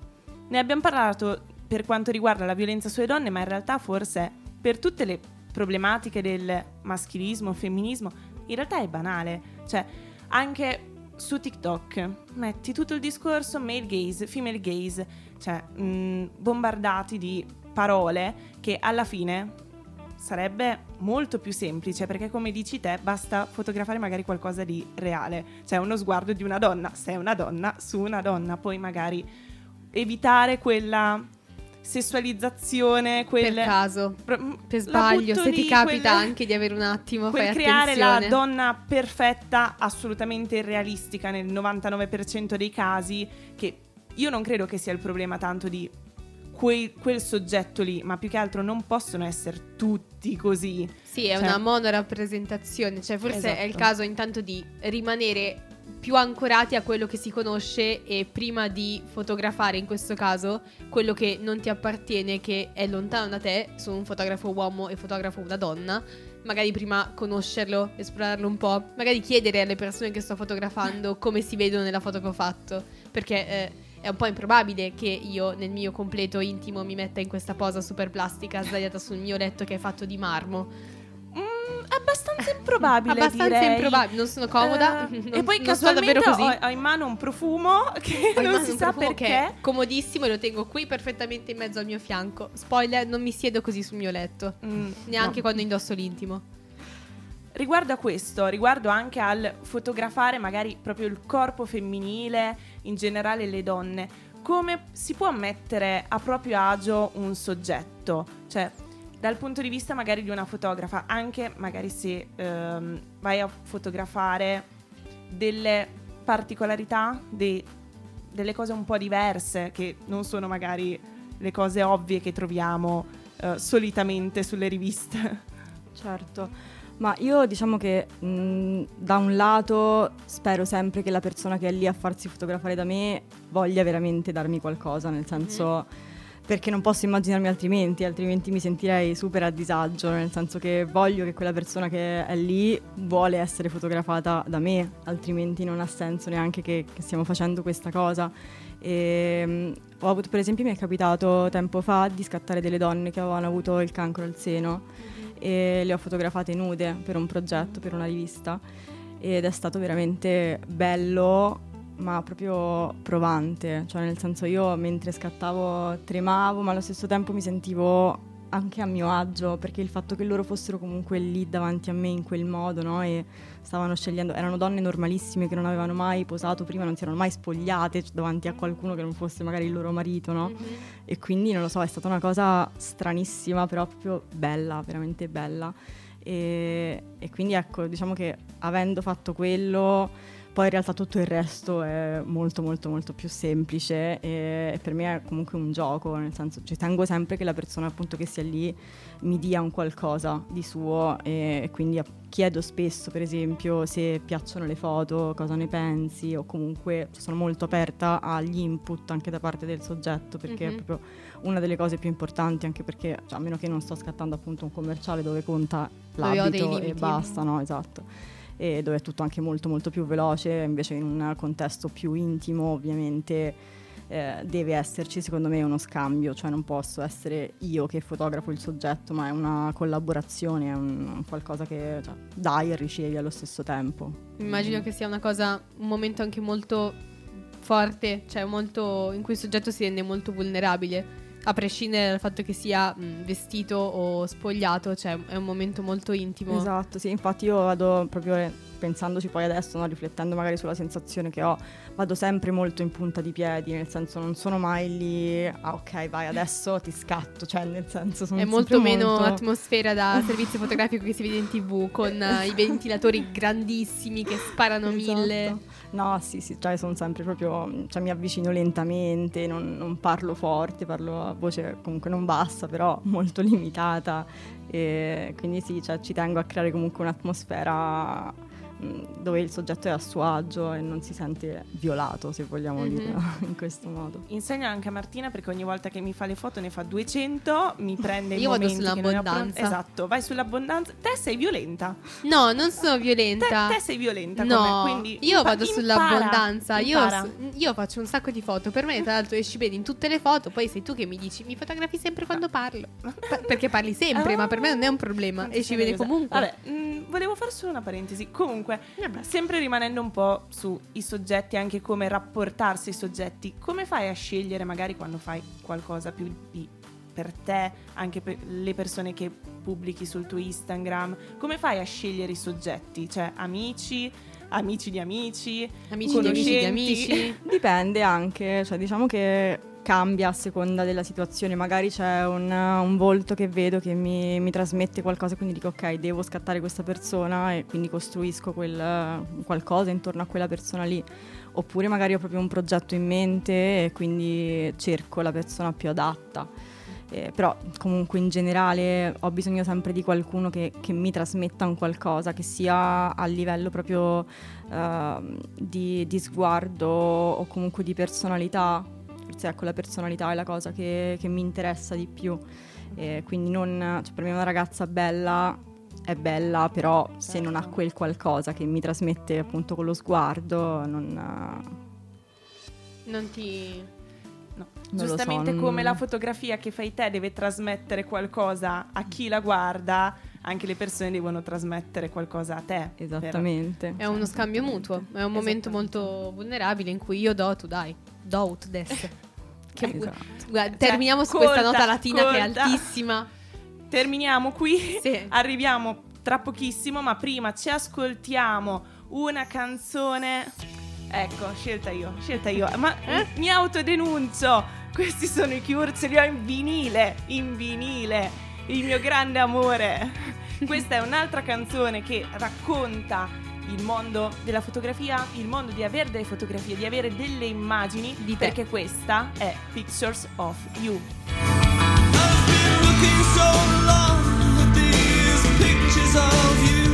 ne abbiamo parlato per quanto riguarda la violenza sulle donne, ma in realtà forse per tutte le problematiche del maschilismo, femminismo, in realtà è banale. Cioè, anche su TikTok metti tutto il discorso male gaze, female gaze, cioè mh, bombardati di parole che alla fine sarebbe molto più semplice perché come dici te basta fotografare magari qualcosa di reale, cioè uno sguardo di una donna, se è una donna su una donna, poi magari evitare quella sessualizzazione, quel Per caso. pro- Per la sbaglio, se lì, ti capita quel- anche di avere un attimo, quel fai creare la attenzione. donna perfetta, assolutamente irrealistica nel 99% dei casi, che io non credo che sia il problema tanto di quei- quel soggetto lì, ma più che altro non possono essere tutti così. Sì, è Cioè- una monorappresentazione, cioè forse è il Esatto. caso intanto di rimanere più ancorati a quello che si conosce e prima di fotografare in questo caso quello che non ti appartiene, che è lontano da te, sono un fotografo uomo e fotografo una donna, magari prima conoscerlo, esplorarlo un po', magari chiedere alle persone che sto fotografando come si vedono nella foto che ho fatto, perché eh, è un po' improbabile che io nel mio completo intimo mi metta in questa posa super plastica sdraiata sul mio letto che è fatto di marmo. Abbastanza improbabile. Abbastanza direi. improbabile, non sono comoda. Eh, non- e poi casualmente ho, ho in mano un profumo che Ho non si sa perché. è comodissimo e lo tengo qui perfettamente in mezzo al mio fianco. Spoiler, non mi siedo così sul mio letto. Mm, Neanche no. quando indosso l'intimo. Riguardo a questo, riguardo anche al fotografare magari proprio il corpo femminile, in generale le donne, come si può mettere a proprio agio un soggetto? Cioè, dal punto di vista magari di una fotografa, anche magari se ehm, vai a fotografare delle particolarità, dei- delle cose un po' diverse, che non sono magari le cose ovvie che troviamo eh, solitamente sulle riviste. Certo, ma io diciamo che mh, da un lato spero sempre che la persona che è lì a farsi fotografare da me voglia veramente darmi qualcosa, nel senso perché non posso immaginarmi altrimenti, altrimenti mi sentirei super a disagio, nel senso che voglio che quella persona che è lì vuole essere fotografata da me, altrimenti non ha senso neanche che, che stiamo facendo questa cosa. E, mh, ho avuto, per esempio, mi è capitato tempo fa di scattare delle donne che avevano avuto il cancro al seno e le ho fotografate nude per un progetto, per una rivista ed è stato veramente bello ma proprio provante, cioè nel senso io mentre scattavo tremavo ma allo stesso tempo mi sentivo anche a mio agio perché il fatto che loro fossero comunque lì davanti a me in quel modo no? e stavano scegliendo, erano donne normalissime che non avevano mai posato prima, non si erano mai spogliate davanti a qualcuno che non fosse magari il loro marito, no? E quindi non lo so, è stata una cosa stranissima, però proprio bella, veramente bella. E, e quindi ecco, diciamo che avendo fatto quello, poi in realtà tutto il resto è molto molto molto più semplice e, per me è comunque un gioco, nel senso ci tengo sempre che la persona appunto che sia lì mi dia un qualcosa di suo e, quindi chiedo spesso per esempio se piacciono le foto, cosa ne pensi o comunque sono molto aperta agli input anche da parte del soggetto perché Mhm. è proprio una delle cose più importanti anche perché cioè, a meno che non sto scattando appunto un commerciale dove conta l'abito e basta, no? Esatto. E dove è tutto anche molto molto più veloce, invece in un contesto più intimo ovviamente eh, deve esserci secondo me uno scambio, cioè non posso essere io che fotografo il soggetto, ma è una collaborazione, è un, qualcosa che cioè, dai e ricevi allo stesso tempo. Immagino che sia una cosa, un momento anche molto forte, cioè molto in cui il soggetto si rende molto vulnerabile, a prescindere dal fatto che sia vestito o spogliato, cioè è un momento molto intimo. Esatto, sì, infatti io vado proprio eh, pensandoci poi adesso, no, riflettendo magari sulla sensazione che ho, vado sempre molto in punta di piedi, nel senso non sono mai lì, ah ok vai adesso ti scatto, cioè nel senso sono È molto meno molto- atmosfera da servizio fotografico che si vede in tv con eh, i ventilatori grandissimi che sparano mille. Esatto. No, sì, sì, cioè sono sempre proprio, cioè mi avvicino lentamente, non, non parlo forte, parlo a voce comunque non bassa, però molto limitata. E quindi sì, cioè, ci tengo a creare comunque un'atmosfera dove il soggetto è a suo agio e non si sente violato, se vogliamo Mhm. dire in questo modo. Insegno anche a Martina perché ogni volta che mi fa le foto ne fa 200, mi prende Io vado sull'abbondanza. Esatto, vai sull'abbondanza. Te sei violenta. No, non sono Te, violenta. te sei violenta No, quindi io impa- vado impara, sull'abbondanza. Io, impara. io faccio un sacco di foto. Per me, tra l'altro, esci bene in tutte le foto. Poi sei tu che mi dici: mi fotografi sempre quando parlo. Pa- perché parli sempre, ma per me non è un problema. Esci bene comunque. Vabbè, mh, volevo fare solo una parentesi. Comunque, Vabbè. sempre rimanendo un po' sui soggetti, anche come rapportarsi ai soggetti, come fai a scegliere magari quando fai qualcosa più di per te, anche per le persone che pubblichi sul tuo Instagram, come fai a scegliere i soggetti? Cioè, amici, amici di amici, Amici di amici di amici. Dipende anche, cioè diciamo che cambia a seconda della situazione, magari c'è un, un volto che vedo che mi, mi trasmette qualcosa, quindi dico ok, devo scattare questa persona e quindi costruisco quel, qualcosa intorno a quella persona lì. Oppure magari ho proprio un progetto in mente e quindi cerco la persona più adatta. Eh, però comunque in generale ho bisogno sempre di qualcuno che, che mi trasmetta un qualcosa, che sia a livello proprio ehm, di, di sguardo o comunque di personalità. Forse ecco la personalità è la cosa che, che mi interessa di più. Eh, quindi non, cioè, per me una ragazza bella è bella, però se non ha Certo. quel qualcosa che mi trasmette appunto con lo sguardo, non... Non ti. No. Non lo so, Giustamente non- come la fotografia che fai te deve trasmettere qualcosa a chi la guarda, anche le persone devono trasmettere qualcosa a te. per- Esattamente. È uno scambio mutuo, è un momento molto vulnerabile in cui io do, tu dai. Do, ut des. Che Esatto. Guarda, Cioè, terminiamo su colta, questa nota latina che è colta. altissima. Terminiamo qui. Sì. Arriviamo tra pochissimo, ma prima ci ascoltiamo una canzone. Ecco, scelta io, scelta io. Ma Eh? mi autodenuncio. Questi sono i Cure, ce li ho in vinile, in vinile. Il mio grande amore. Questa è un'altra canzone che racconta il mondo della fotografia, il mondo di avere delle fotografie, di avere delle immagini, Di te. perché questa è Pictures of You. I've been looking so long at these pictures of you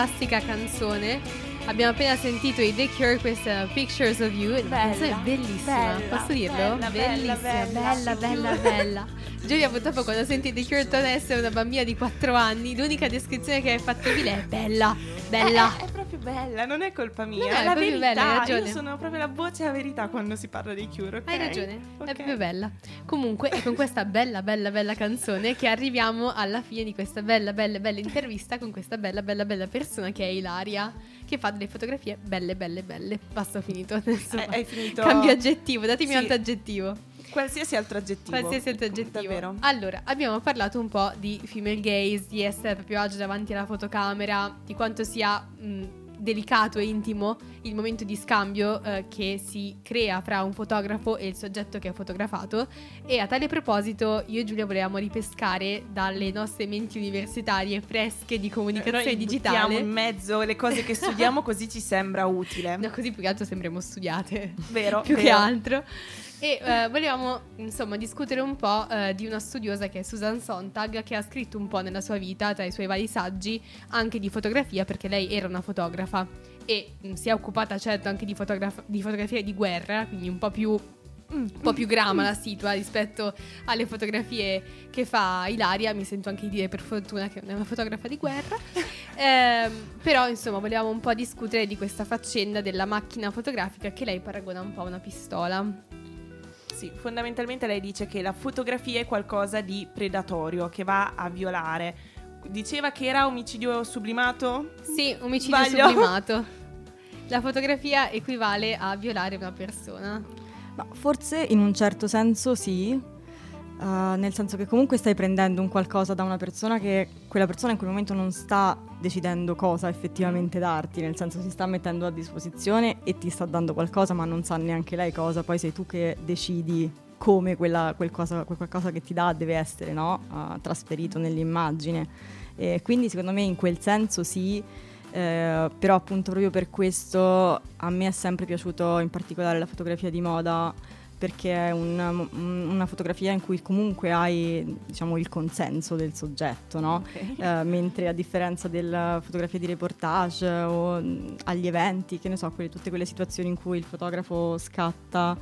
fantastica canzone. Abbiamo appena sentito i The Cure, questa è Pictures of You. La Bella, canzone è bellissima, bella, posso dirlo? bella, bellissima, bella, bella, bella, bella. Giulia purtroppo quando senti The Cure adesso è una bambina di 4 anni. L'unica descrizione che hai fatto di lei è bella, bella. È, proprio bella, non è colpa mia, No, no, è la verità. bella. Io sono proprio la voce e la verità quando si parla dei Cure, ok? Hai ragione, Ok. è proprio bella. Comunque è con questa bella, bella, bella canzone che arriviamo alla fine di questa bella, bella, bella intervista con questa bella, bella, bella persona che è Ilaria, che fa delle fotografie belle, belle, belle. Basta, finito. Adesso Hai, hai finito. Cambio aggettivo, datemi Sì. un altro aggettivo. Qualsiasi altro aggettivo. Qualsiasi altro aggettivo. Davvero. Allora, abbiamo parlato un po' di female gaze, di essere proprio agile davanti alla fotocamera, di quanto sia mh, delicato e intimo il momento di scambio eh, che si crea fra un fotografo e il soggetto che è fotografato. E a tale proposito, io e Giulia volevamo ripescare dalle nostre menti universitarie fresche di comunicazione Noi digitale. in mezzo le cose che studiamo così ci sembra utile. No, così più che altro sembriamo studiate. Vero, più che vero. altro. E eh, volevamo insomma discutere un po' eh, di una studiosa che è Susan Sontag che ha scritto un po' nella sua vita tra i suoi vari saggi anche di fotografia perché lei era una fotografa e mm, si è occupata certo anche di, fotograf- di fotografia di guerra quindi un po' più un po' più grama la situa rispetto alle fotografie che fa Ilaria. Mi sento anche di dire per fortuna che non è una fotografa di guerra. Ehm, però, insomma, volevamo un po' discutere di questa faccenda della macchina fotografica che lei paragona un po' a una pistola. Sì, fondamentalmente lei dice che la fotografia è qualcosa di predatorio, che va a violare. Diceva che era omicidio sublimato? Sì, omicidio Sbaglio? sublimato. La fotografia equivale a violare una persona. Ma forse in un certo senso sì, eh, nel senso che comunque stai prendendo un qualcosa da una persona che quella persona in quel momento non sta decidendo cosa effettivamente darti, nel senso si sta mettendo a disposizione e ti sta dando qualcosa ma non sa neanche lei cosa, poi sei tu che decidi come quella, quel, cosa, quel qualcosa che ti dà deve essere no? Eh, trasferito nell'immagine. E quindi secondo me in quel senso sì, eh, però appunto proprio per questo a me è sempre piaciuto in particolare la fotografia di moda perché è un- un- una fotografia in cui comunque hai diciamo il consenso del soggetto, no? Eh, mentre a differenza della fotografia di reportage o mh, agli eventi, che ne so, quelle- tutte quelle situazioni in cui il fotografo scatta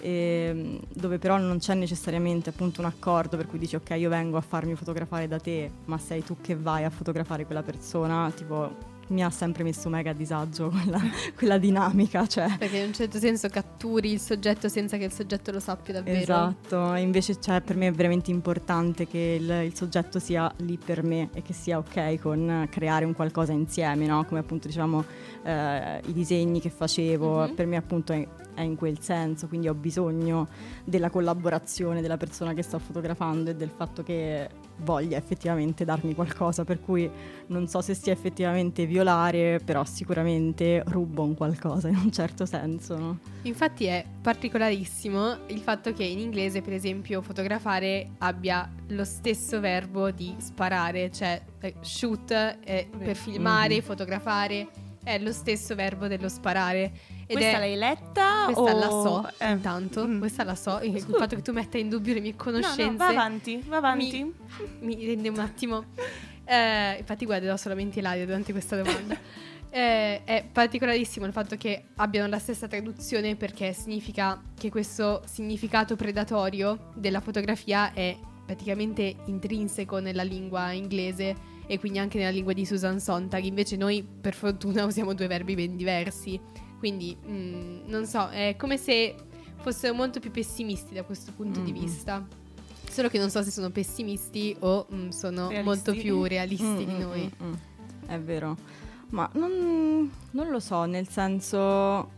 ehm, dove però non c'è necessariamente appunto un accordo per cui dici ok io vengo a farmi fotografare da te ma sei tu che vai a fotografare quella persona tipo mi ha sempre messo mega a disagio quella, quella dinamica cioè Perché in un certo senso catturi il soggetto senza che il soggetto lo sappia davvero. Esatto, invece cioè, per me è veramente importante che il, il soggetto sia lì per me e che sia ok con creare un qualcosa insieme, no? Come appunto diciamo eh, i disegni che facevo, Mhm. per me appunto è, è in quel senso, quindi ho bisogno della collaborazione della persona che sto fotografando e del fatto che voglia effettivamente darmi qualcosa, per cui non so se sia effettivamente violare, però sicuramente rubo un qualcosa in un certo senso, no? Infatti è particolarissimo il fatto che in inglese, per esempio, fotografare abbia lo stesso verbo di sparare, cioè eh, shoot è per filmare, Mhm. fotografare è lo stesso verbo dello sparare. Ed Questa è l'hai letta? Questa o- la so, eh. intanto, Mm. questa la so, il Scusa. fatto che tu metta in dubbio le mie No, conoscenze no, va avanti, va avanti. mi rende un attimo. Eh, infatti, guarderò solamente Ilaria durante questa domanda. Eh, è particolarissimo il fatto che abbiano la stessa traduzione perché significa che questo significato predatorio della fotografia è praticamente intrinseco nella lingua inglese e quindi anche nella lingua di Susan Sontag. Invece, noi per fortuna usiamo due verbi ben diversi. Quindi, mm, non so, è come se fossero molto più pessimisti da questo punto di Mhm. vista. Solo che non so se sono pessimisti o mm, sono Realisti. molto più realisti Mm, di mm, noi. mm, mm. È vero. Ma non, non lo so, nel senso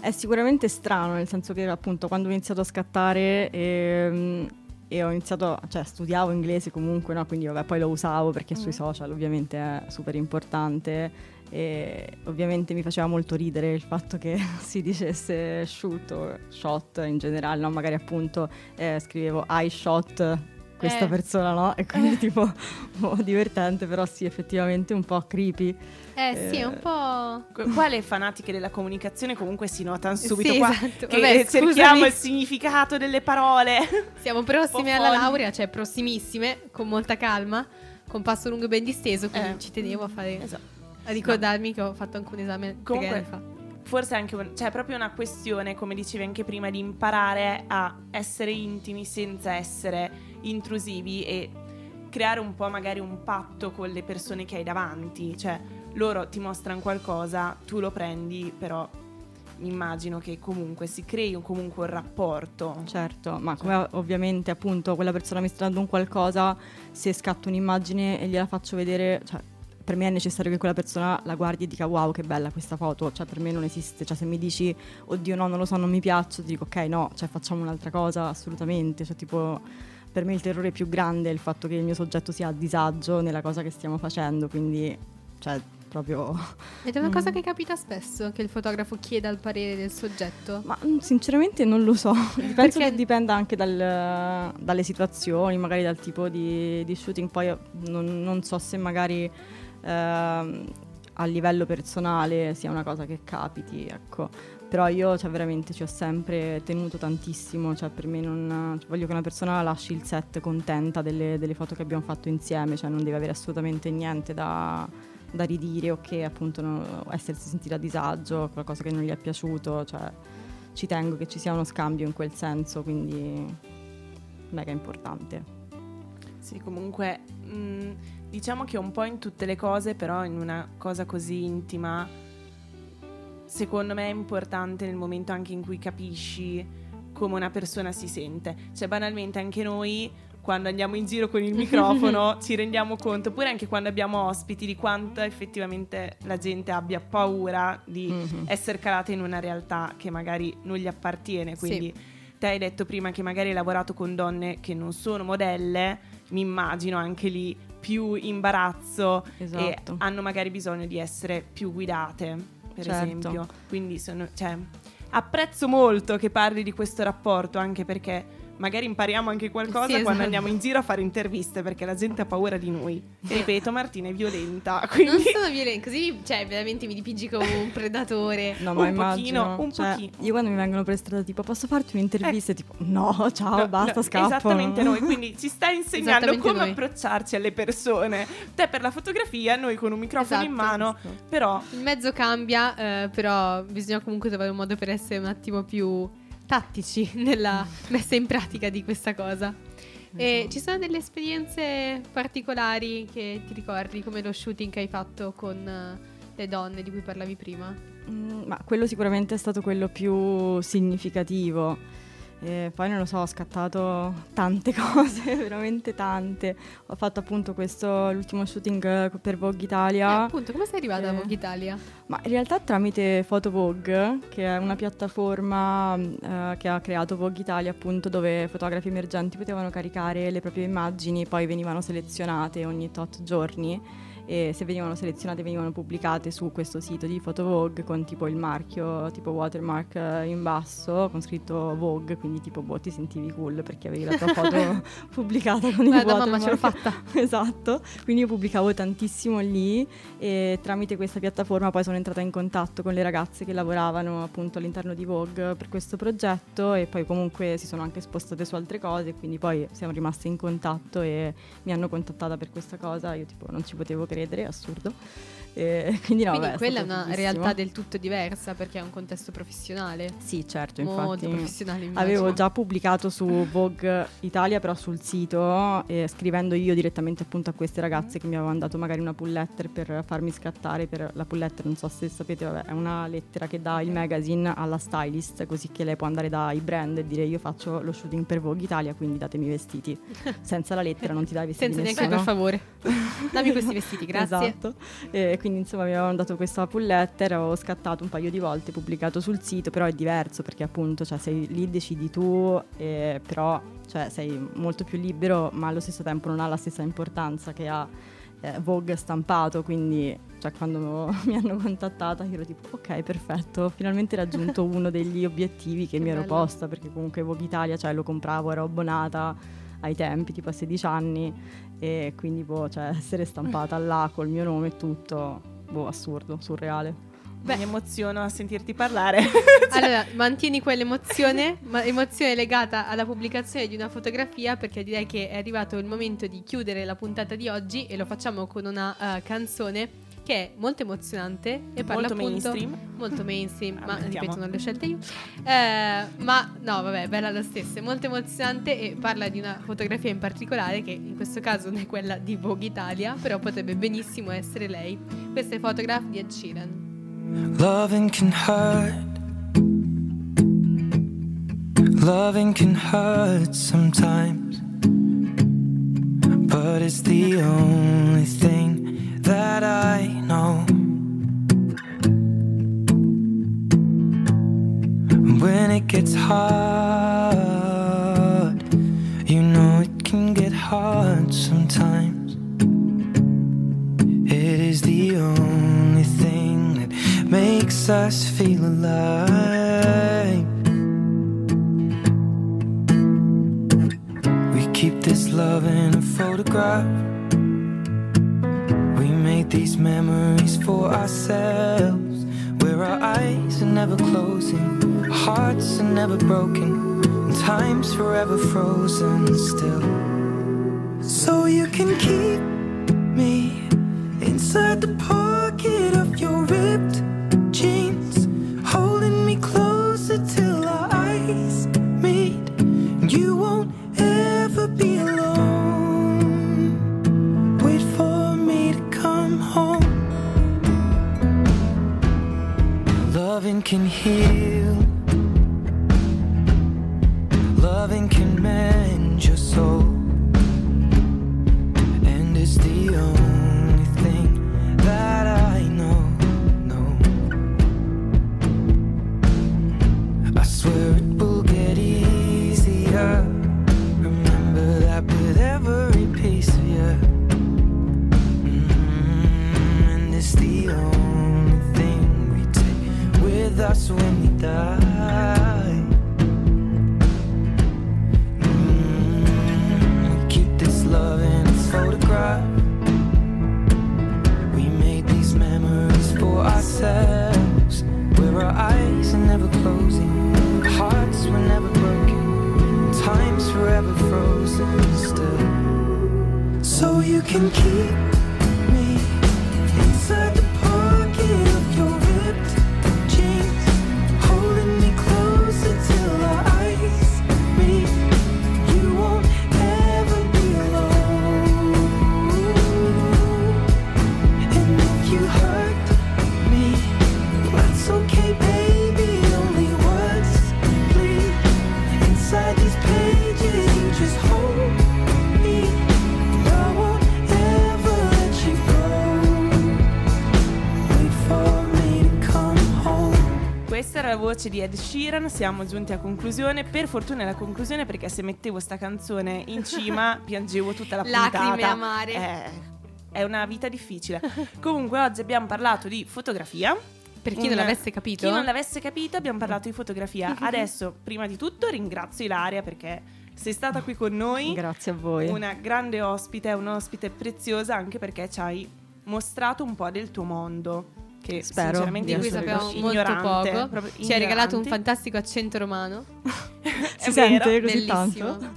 è sicuramente strano, nel senso che appunto quando ho iniziato a scattare ehm, e ho iniziato, cioè studiavo inglese comunque, no? quindi vabbè, poi lo usavo perché sui Mm. social ovviamente è super importante e ovviamente mi faceva molto ridere il fatto che si dicesse shoot o shot in generale, no? magari appunto eh, scrivevo I shot questa Eh. persona, no? E quindi tipo boh, divertente, però sì, effettivamente un po' creepy. Eh sì, è Eh, un po'... Qu- Qua le fanatiche della comunicazione comunque si notano subito Sì, qua esatto. che Vabbè, cerchiamo scusami. il significato delle parole. Siamo prossime po' alla laurea, cioè prossimissime, con molta calma, con passo lungo e ben disteso, quindi Eh. ci tenevo a fare... Esatto. A ricordarmi che ho fatto anche un esame tre Comunque- anni fa. Forse anche un- cioè, è proprio una questione, come dicevi anche prima, di imparare a essere intimi senza essere intrusivi e creare un po' magari un patto con le persone che hai davanti. Cioè, loro ti mostrano qualcosa, tu lo prendi, però immagino che comunque si crei un- comunque un rapporto. Certo, ma come ovviamente appunto quella persona mi sta dando un qualcosa, se scatto un'immagine e gliela faccio vedere, cioè per me è necessario che quella persona la guardi e dica wow che bella questa foto, cioè per me non esiste, cioè se mi dici oddio no non lo so non mi piace, ti dico ok no, cioè facciamo un'altra cosa assolutamente, cioè tipo per me il terrore più grande è il fatto che il mio soggetto sia a disagio nella cosa che stiamo facendo, quindi cioè proprio Ed è una cosa Mm. che capita spesso, che il fotografo chieda il parere del soggetto. Ma mm, sinceramente non lo so, penso Perché- che dipenda anche dal- dalle situazioni, magari dal tipo di, di shooting, poi non, non so se magari ehm, a livello personale sia una cosa che capiti, ecco. Però io cioè, veramente ci ho sempre tenuto tantissimo, cioè per me non cioè, voglio che una persona lasci il set contenta delle, delle foto che abbiamo fatto insieme, cioè non deve avere assolutamente niente da, da ridire o che appunto no- essersi sentita a disagio, qualcosa che non gli è piaciuto, cioè ci tengo che ci sia uno scambio in quel senso, quindi mega importante. Sì, comunque mh, diciamo che un po' in tutte le cose, però in una cosa così intima, secondo me è importante nel momento anche in cui capisci come una persona si sente. Cioè, banalmente, anche noi quando andiamo in giro con il microfono ci rendiamo conto, pure anche quando abbiamo ospiti, di quanto effettivamente la gente abbia paura di Mhm. essere calata in una realtà che magari non gli appartiene. Quindi te hai detto prima che magari hai lavorato con donne che non sono modelle, mi immagino anche lì più imbarazzo Esatto. e hanno magari bisogno di essere più guidate, per Certo. esempio. Quindi sono, cioè, apprezzo molto che parli di questo rapporto, anche perché magari impariamo anche qualcosa Sì, quando esatto. andiamo in giro a fare interviste, perché la gente ha paura di noi. E ripeto, Martina è violenta, quindi Non sono violenta, così cioè veramente mi dipingi come un predatore. No, Un ma pochino, immagino, un cioè, pochino. Io quando mi vengono per strada tipo posso farti un'intervista? E tipo no, ciao, No, basta, no, scappo. Esattamente noi, quindi ci stai insegnando come noi. approcciarci alle persone. Te per la fotografia, noi con un microfono in Esatto. mano, però Il mezzo cambia, eh, però bisogna comunque trovare un modo per essere un attimo più tattici nella messa in pratica di questa cosa. E ci sono delle esperienze particolari che ti ricordi, come lo shooting che hai fatto con eh, le donne di cui parlavi prima? Mm, ma quello sicuramente è stato quello più significativo. E poi non lo so, ho scattato tante cose, veramente tante. Ho fatto appunto questo, l'ultimo shooting eh, per Vogue Eh, Italia. appunto, come sei arrivata a Eh. Vogue Italia? Ma in realtà tramite Photo Vogue, che è una piattaforma eh, che ha creato Vogue Italia, appunto, dove fotografi emergenti potevano caricare le proprie immagini, poi venivano selezionate ogni tot giorni e se venivano selezionate venivano pubblicate su questo sito di Photo Vogue con tipo il marchio, tipo watermark eh, in basso, con scritto Vogue, quindi tipo boh, ti sentivi cool perché avevi la tua foto pubblicata con il Guarda watermark. mamma, ce l'ho fatta. Esatto, quindi io pubblicavo tantissimo lì e tramite questa piattaforma poi sono entrata in contatto con le ragazze che lavoravano appunto all'interno di Vogue per questo progetto e poi comunque si sono anche spostate su altre cose, quindi poi siamo rimaste in contatto e mi hanno contattata per questa cosa, io tipo non ci potevo credere, è assurdo. E quindi no, Quindi beh, quella è stato una bellissimo. realtà del tutto diversa perché è un contesto professionale. Sì, certo, Molto infatti. professionale immagino. Avevo già pubblicato su Vogue Italia, però sul sito, eh, scrivendo io direttamente appunto a queste ragazze che mi avevano mandato magari una pull letter per farmi scattare per la pull letter, non so se sapete, vabbè, è una lettera che dà il magazine alla stylist, così che lei può andare dai brand e dire io faccio lo shooting per Vogue Italia, quindi datemi i vestiti. Senza la lettera non ti dai i vestiti Senza neanche nessuno. per favore. Dammi questi vestiti, grazie. Esatto. E quindi insomma mi avevano dato questa pull letter, ho scattato un paio di volte, pubblicato sul sito, però è diverso perché appunto cioè, sei lì, decidi tu, eh, però cioè, sei molto più libero, ma allo stesso tempo non ha la stessa importanza che ha eh, Vogue stampato, quindi cioè, quando mi hanno contattata io ero tipo ok perfetto, ho finalmente raggiunto uno degli obiettivi che, Che mi ero bello. posta perché comunque Vogue Italia cioè, lo compravo, ero abbonata ai tempi, tipo a 16 anni e quindi boh, cioè essere stampata là col mio nome e tutto, boh, assurdo, surreale. Beh. mi emoziono a sentirti parlare. Allora, mantieni quell'emozione, ma emozione legata alla pubblicazione di una fotografia, perché direi che è arrivato il momento di chiudere la puntata di oggi e lo facciamo con una eh, canzone che è molto emozionante e parla Molto appunto mainstream. molto mainstream, ma Ammettiamo. ripeto non le ho scelte io. Eh, ma no, vabbè, bella lo stesso, è molto emozionante e parla di una fotografia in particolare che in questo caso non è quella di Vogue Italia, però potrebbe benissimo essere lei. Questa è Photograph di Ed Sheeran. Loving can hurt. Loving can hurt sometimes. But it's the only thing hard, you know it can get hard sometimes. It is the only thing that makes us feel alive. We keep this love in a photograph. We made these memories for ourselves, where our eyes are never closing, hearts are never broken, and time's forever frozen still. So you can keep me inside the pocket can keep voce di Ed Sheeran, siamo giunti a conclusione. Per fortuna è la conclusione perché se mettevo sta canzone in cima piangevo tutta la puntata. Lacrime amare. Eh, è una vita difficile. Comunque oggi abbiamo parlato di fotografia. Per chi non Un- l'avesse capito. Chi non l'avesse capito abbiamo parlato di fotografia. Adesso, prima di tutto, ringrazio Ilaria perché sei stata qui con noi. Grazie a voi. Una grande ospite, un'ospite preziosa anche perché ci hai mostrato un po' del tuo mondo. Che Spero sinceramente di cui sappiamo molto ignorante, poco. proprio Ci hai regalato un ignorante. fantastico accento romano. Si sente così Bellissimo. tanto?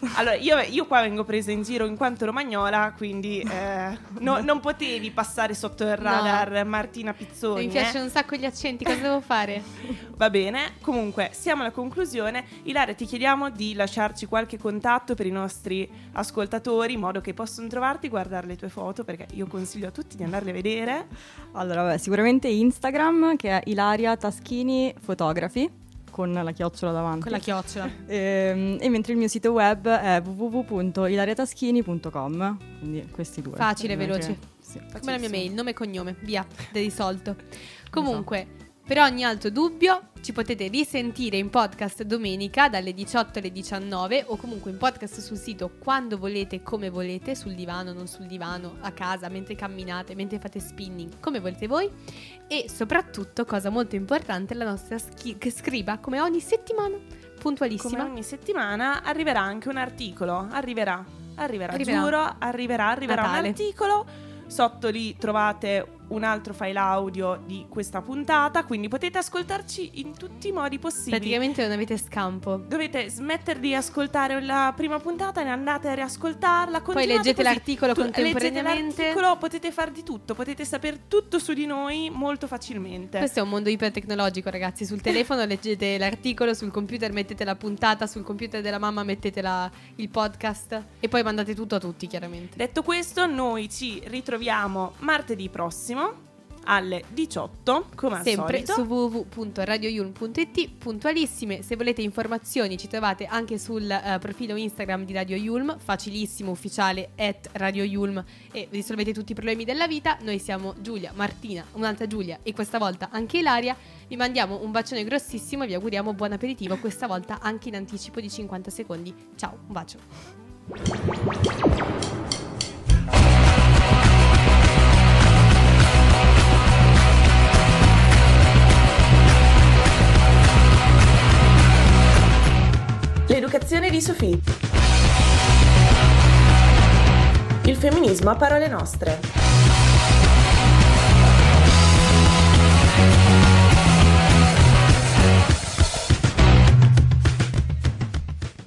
Allora, io, io qua vengo presa in giro in quanto romagnola, quindi eh, no- non potevi passare sotto il radar Martina Pizzoni. Mi eh. piacciono un sacco gli accenti, cosa devo fare? Va bene, comunque siamo alla conclusione. Ilaria, ti chiediamo di lasciarci qualche contatto per i nostri ascoltatori in modo che possano trovarti, guardare le tue foto, perché io consiglio a tutti di andarle a vedere. Allora, vabbè, sicuramente Instagram che è Ilaria Taschini Fotografi con la chiocciola davanti. Con la chiocciola. Ehm, e mentre il mio sito web è www.ilariataschini.com. Quindi questi due. Facile, veloce. sì. Come la mia mail, nome e cognome, via, de risolto. Comunque, per ogni altro dubbio ci potete risentire in podcast domenica dalle 18 alle 19 o comunque in podcast sul sito quando volete, come volete, sul divano, non sul divano, a casa, mentre camminate, mentre fate spinning, come volete voi. E soprattutto, cosa molto importante, la nostra schi- che scriva come ogni settimana, puntualissima. Come ogni settimana arriverà anche un articolo. Arriverà, arriverà, Arriverà. giuro, arriverà, arriverà Natale. un articolo. Sotto lì trovate un altro file audio di questa puntata, quindi potete ascoltarci in tutti i modi possibili. Praticamente non avete scampo. Dovete smettere di ascoltare la prima puntata e andate a riascoltarla. Poi leggete così. l'articolo Tu- contemporaneamente. Leggete l'articolo, potete fare di tutto, potete sapere tutto su di noi molto facilmente. Questo è un mondo ipertecnologico, ragazzi. Sul telefono leggete l'articolo, sul computer mettete la puntata, sul computer della mamma mettete la- il podcast e poi mandate tutto a tutti, chiaramente. Detto questo, noi ci ritroviamo martedì prossimo alle 18, come al Sempre solito. su www.radioyulm.it, puntualissime. Se volete informazioni ci trovate anche sul eh, profilo Instagram di Radio Yulm, facilissimo, ufficiale, at Radio Yulm e risolvete tutti i problemi della vita. Noi siamo Giulia, Martina, un'altra Giulia e questa volta anche Ilaria. Vi mandiamo un bacione grossissimo e vi auguriamo buon aperitivo, questa volta anche in anticipo di 50 secondi. Ciao, un bacio. L'educazione di Sofì. Il femminismo a parole nostre.